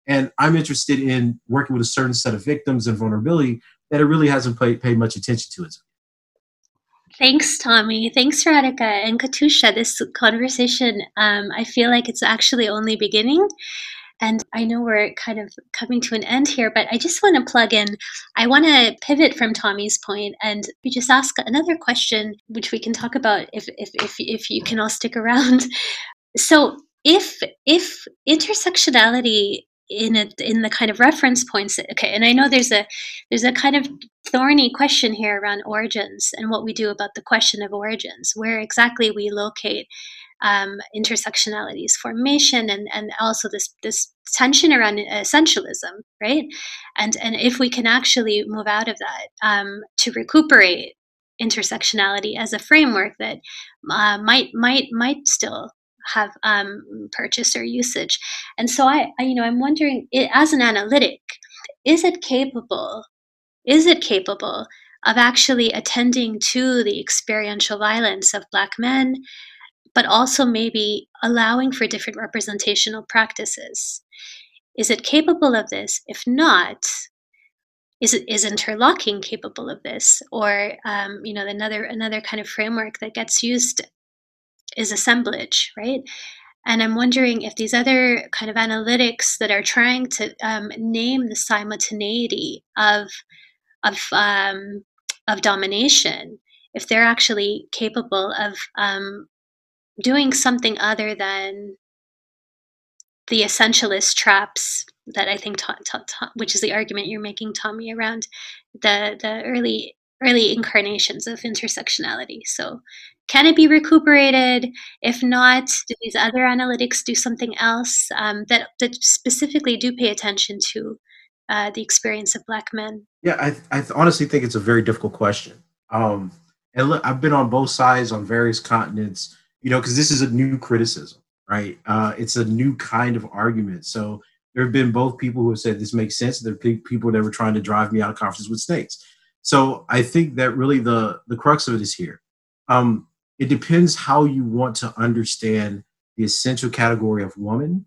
Speaker 3: And I'm interested in working with a certain set of victims and vulnerability that it really hasn't paid, paid much attention to.
Speaker 4: Thanks, Tommy. Thanks, Radhika and Katucha. This conversation, um, I feel like it's actually only beginning. And I know we're kind of coming to an end here, but I just want to plug in. I want to pivot from Tommy's point and we just ask another question, which we can talk about if, if, if, if you can all stick around. So, if if intersectionality in a, in the kind of reference points okay and i know there's a there's a kind of thorny question here around origins and what we do about the question of origins where exactly we locate um, intersectionality's formation and and also this this tension around essentialism right? And and if we can actually move out of that um, to recuperate intersectionality as a framework that uh, might might might still have um, purchase or usage. And so I, I, you know, I'm wondering, it, as an analytic, is it capable? Is it capable of actually attending to the experiential violence of Black men, but also maybe allowing for different representational practices? Is it capable of this? If not, is is interlocking capable of this or um, you know another another kind of framework that gets used is assemblage, right? And I'm wondering if these other kind of analytics that are trying to um, name the simultaneity of of um, of domination, if they're actually capable of um, doing something other than the essentialist traps that I think, ta- ta- ta- which is the argument you're making, Tommy, around the the early early incarnations of intersectionality. So can it be recuperated? If not, do these other analytics do something else um, that, that specifically do pay attention to uh, the experience of Black men?
Speaker 3: Yeah, I, I honestly think it's a very difficult question. Um, and look, I've been on both sides on various continents, you know, because this is a new criticism, right? Uh, it's a new kind of argument. So there have been both people who have said this makes sense. There are people that were trying to drive me out of conferences with snakes. So I think that really the the crux of it is here. Um, it depends how you want to understand the essential category of woman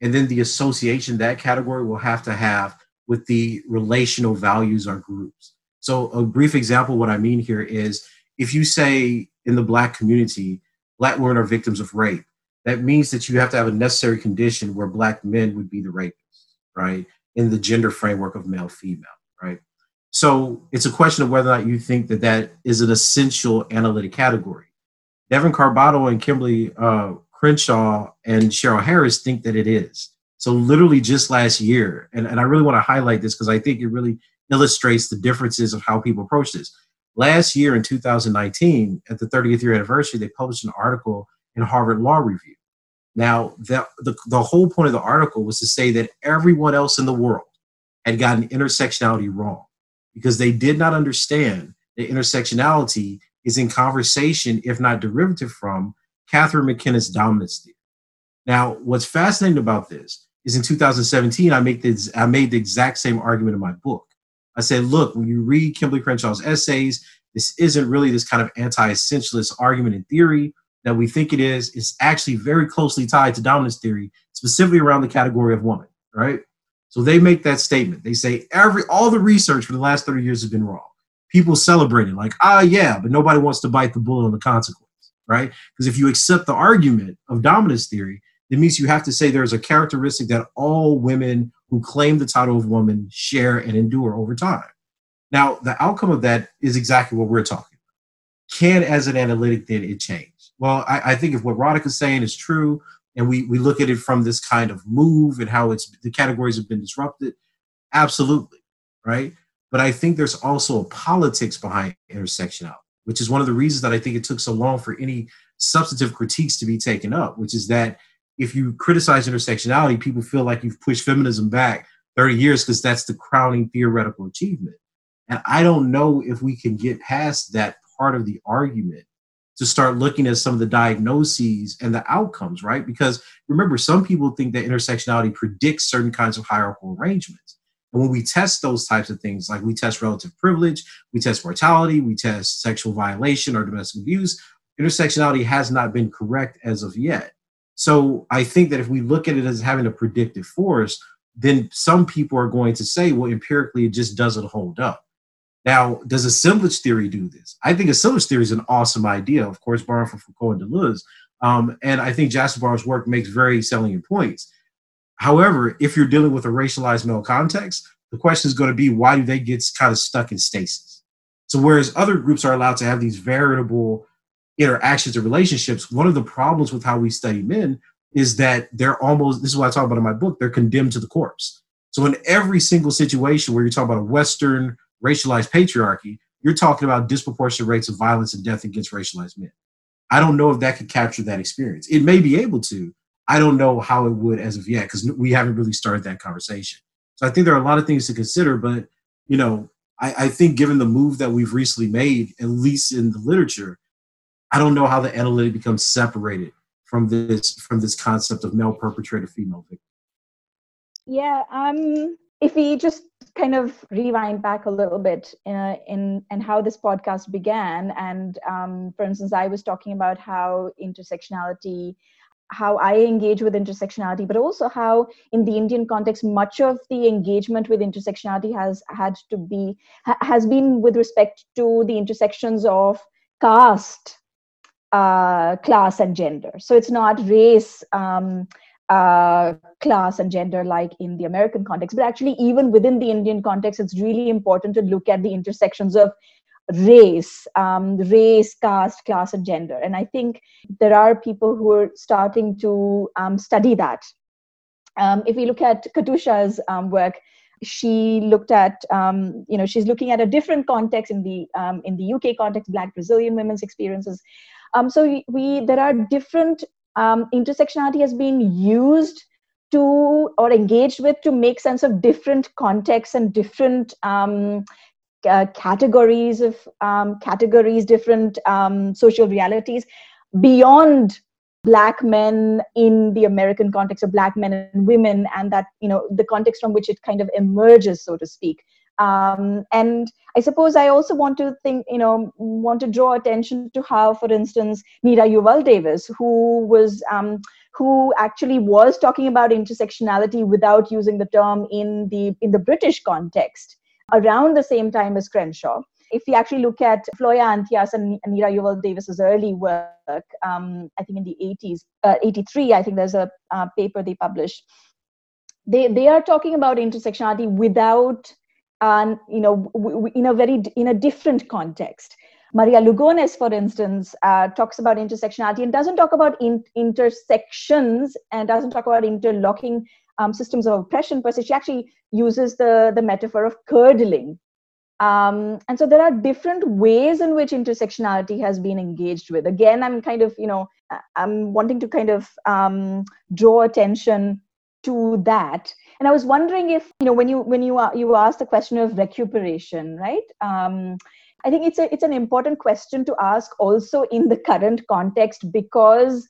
Speaker 3: and then the association that category will have to have with the relational values or groups. So a brief example what i mean here is if you say in the black community black women are victims of rape that means that you have to have a necessary condition where black men would be the rapists right in the gender framework of male female right? So it's a question of whether or not you think that that is an essential analytic category Devon Carbado and Kimberlé uh, Crenshaw and Cheryl Harris think that it is. So literally just last year, and, and I really want to highlight this because I think it really illustrates the differences of how people approach this. Last year in 2019, at the 30th year anniversary, they published an article in Harvard Law Review. Now, the, the, the whole point of the article was to say that everyone else in the world had gotten intersectionality wrong because they did not understand that intersectionality is in conversation, if not derivative from, Catharine MacKinnon's dominance theory. Now, what's fascinating about this is in 2017, I, make this, I made the exact same argument in my book. I said, look, when you read Kimberlé Crenshaw's essays, this isn't really this kind of anti-essentialist argument in theory that we think it is. It's actually very closely tied to dominance theory, specifically around the category of woman, right? So they make that statement. They say every all the research for the last 30 years has been wrong people celebrating like, ah, yeah, but nobody wants to bite the bullet on the consequence, right? Because if you accept the argument of dominance theory, it means you have to say there's a characteristic that all women who claim the title of woman share and endure over time. Now, the outcome of that is exactly what we're talking about. Can, as an analytic, then it change? Well, I, I think if what Radhika is saying is true, and we, we look at it from this kind of move and how it's the categories have been disrupted, absolutely, right? But I think there's also a politics behind intersectionality. which is one of the reasons that I think it took so long for any substantive critiques to be taken up, which is that if you criticize intersectionality, people feel like you've pushed feminism back 30 years because that's the crowning theoretical achievement. And I don't know if we can get past that part of the argument to start looking at some of the diagnoses and the outcomes, right? Because remember, some people think that intersectionality predicts certain kinds of hierarchical arrangements. And when we test those types of things, like we test relative privilege, we test mortality, we test sexual violation or domestic abuse, intersectionality has not been correct as of yet. So I think that if we look at it as having a predictive force, then some people are going to say, well, empirically, it just doesn't hold up. Now, does assemblage theory do this? I think assemblage theory is an awesome idea, of course, borrowed from Foucault and Deleuze. Um, and I think Jasbir Puar's work makes very salient points. However, if you're dealing with a racialized male context, the question is going to be why do they get kind of stuck in stasis? So, whereas other groups are allowed to have these veritable interactions and relationships, one of the problems with how we study men is that they're almost, this is what I talk about in my book, they're condemned to the corpse. So, in every single situation where you're talking about a Western racialized patriarchy, you're talking about disproportionate rates of violence and death against racialized men. I don't know if that could capture that experience. It may be able to. I don't know how it would as of yet because we haven't really started that conversation. So I think there are a lot of things to consider, but you know, I, I think given the move that we've recently made, at least in the literature, I don't know how the analytic becomes separated from this from this concept of male perpetrator, female victim.
Speaker 1: Yeah, um, if we just kind of rewind back a little bit uh, in and how this podcast began, and um, for instance, I was talking about how intersectionality how I engage with intersectionality, but also how, in the Indian context, much of the engagement with intersectionality has had to be ha- has been with respect to the intersections of caste, uh, class, and gender. So it's not race, um, uh, class, and gender like in the American context, but actually, even within the Indian context, it's really important to look at the intersections of race, um, race, caste, class, and gender. And I think there are people who are starting to um, study that. Um, if we look at Katucha's um, work, she looked at, um, you know, she's looking at a different context in the um, in the UK context, Black Brazilian women's experiences. so we, we, there are different intersectionality has been used to or engaged with to make sense of different contexts and different um, uh, categories of um, categories, different um, social realities beyond black men in the American context of black men and women, and that you know the context from which it kind of emerges, so to speak. Um, and I suppose I also want to think, you know, want to draw attention to how, for instance, Nira Yuval Davis, who was um, who actually was talking about intersectionality without using the term in the in the British context around the same time as Crenshaw. If we actually look at Floya Anthias and Nira Yuval Davis's early work, um, I think in the 80s, uh, 83, I think there's a uh, paper they published. They, they are talking about intersectionality without, um, you know, w- w- in a very in a different context. Maria Lugones, for instance, uh, talks about intersectionality and doesn't talk about in- intersections and doesn't talk about interlocking um, systems of oppression per se. She actually uses the, the metaphor of curdling. Um, and so there are different ways in which intersectionality has been engaged with. Again, I'm kind of, you know, I'm wanting to kind of um, draw attention to that. And I was wondering if, you know, when you when you you asked the question of recuperation, right? Um, I think it's a it's an important question to ask also in the current context because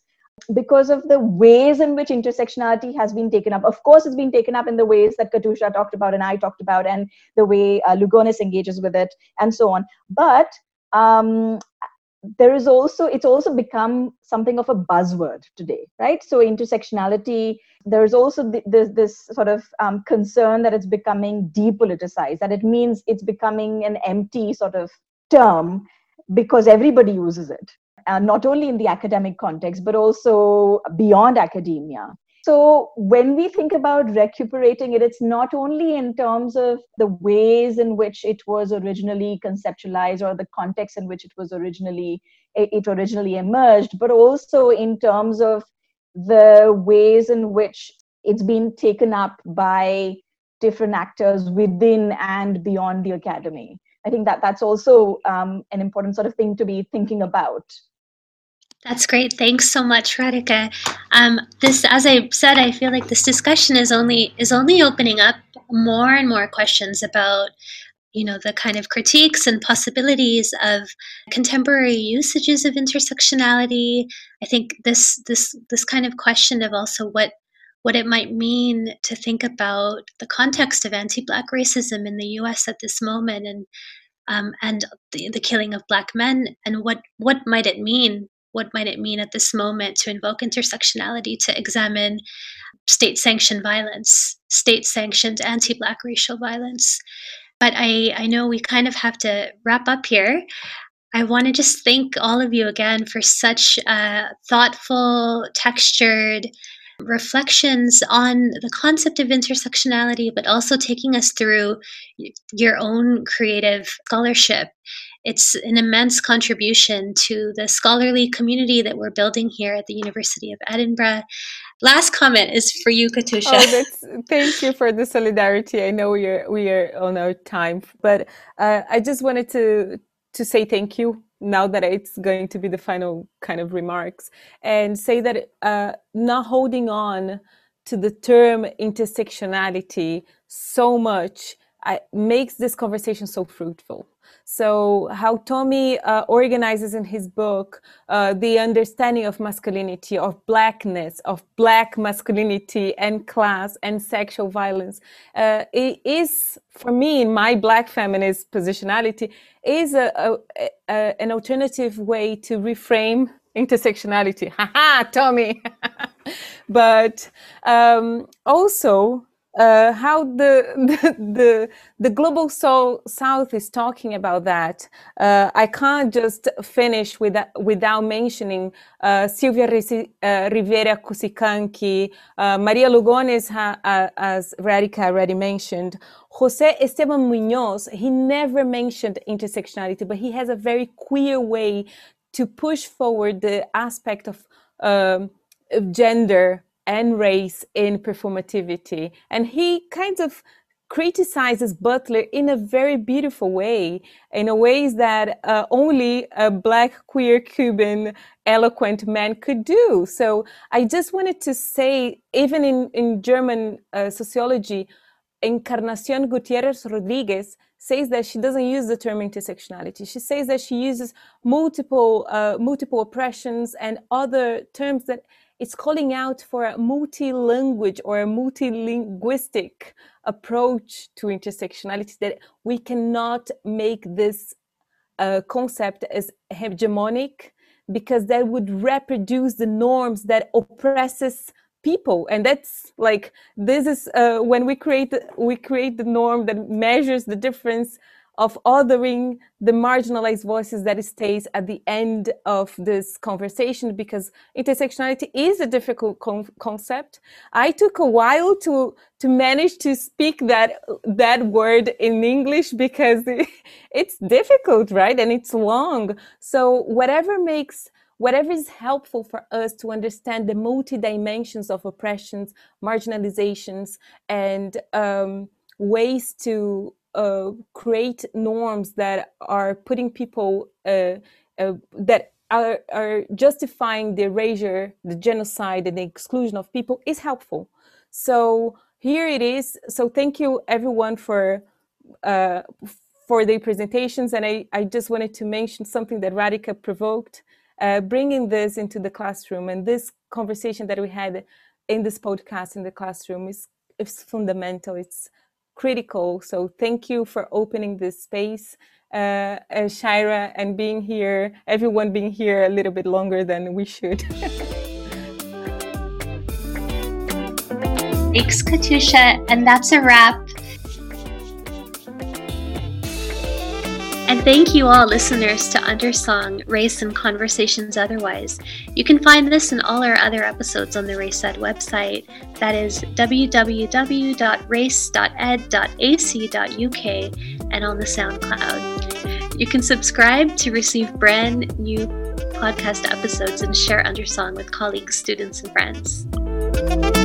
Speaker 1: because of the ways in which intersectionality has been taken up. Of course, it's been taken up in the ways that Katucha talked about and I talked about, and the way uh, Lugones engages with it, and so on. But um, there is also it's also become something of a buzzword today, right? So intersectionality. There's also this, this sort of um, concern that it's becoming depoliticized, that it means it's becoming an empty sort of term because everybody uses it uh, not only in the academic context, but also beyond academia. So, when we think about recuperating it, it's not only in terms of the ways in which it was originally conceptualized or the context in which it was originally it originally emerged, but also in terms of the ways in which it's been taken up by different actors within and beyond the academy. I think that that's also um, an important sort of thing to be thinking about.
Speaker 4: That's great. Thanks so much, Radhika. Um, this, as I said, I feel like this discussion is only is only opening up more and more questions about you know the kind of critiques and possibilities of contemporary usages of intersectionality i think this this this kind of question of also what what it might mean to think about the context of anti-black racism in the us at this moment and um, and the, the killing of black men and what what might it mean what might it mean at this moment to invoke intersectionality to examine state sanctioned violence, state sanctioned anti Black racial violence? But I, I know we kind of have to wrap up here. I want to just thank all of you again for such uh, thoughtful, textured reflections on the concept of intersectionality, but also taking us through your own creative scholarship it's an immense contribution to the scholarly community that we're building here at the University of Edinburgh. Last comment is for you, Katucha.
Speaker 2: Oh, thank you for the solidarity. I know we are we are on our time, but uh, I just wanted to to say thank you now that it's going to be the final kind of remarks and say that uh, not holding on to the term intersectionality so much uh, makes this conversation so fruitful so, how Tommy uh, organizes in his book uh, the understanding of masculinity, of blackness, of black masculinity and class and sexual violence, uh, it is for me in my black feminist positionality is a, a, a, an alternative way to reframe intersectionality. Haha, Tommy. but um, also uh, how the, the, the the global so, south is talking about that. Uh, I can't just finish with, without mentioning uh, Silvia uh, Rivera Cusicanqui, uh, Maria Lugones, ha, uh, as Radhika already mentioned, Jose Esteban Munoz. He never mentioned intersectionality, but he has a very queer way to push forward the aspect of, um, of gender and race in performativity. And he kind of criticizes Butler in a very beautiful way, in a ways that uh, only a black queer Cuban eloquent man could do. So I just wanted to say, even in, in German uh, sociology, Encarnacion Gutierrez Rodriguez says that she doesn't use the term intersectionality. She says that she uses multiple uh, multiple oppressions and other terms that it's calling out for a multi-language or a multilinguistic approach to intersectionality that we cannot make this uh, concept as hegemonic because that would reproduce the norms that oppresses people. And that's like this is uh, when we create we create the norm that measures the difference of othering the marginalized voices that stays at the end of this conversation because intersectionality is a difficult con- concept. I took a while to to manage to speak that that word in english because it's difficult right? And it's long. So whatever makes whatever is helpful for us to understand the multi dimensions of oppressions marginalizations and um, ways to uh, create norms that are putting people uh, uh, that are, are justifying the erasure, the genocide, and the exclusion of people is helpful. So here it is. So thank you everyone for uh, for the presentations, and I, I just wanted to mention something that Radhika provoked, uh, bringing this into the classroom, and this conversation that we had in this podcast in the classroom is is fundamental. It's critical. So thank you for opening this space, uh, uh, Shaira, and being here, everyone being here a little bit longer than we should.
Speaker 4: Thanks, Katucha. And that's a wrap. And thank you all listeners to Undersong, Race and Conversations Otherwise. You can find this and all our other episodes on the RaceEd website. That is www.race.ed.ac.uk and on the SoundCloud. You can subscribe to receive brand new podcast episodes and share Undersong with colleagues, students, and friends.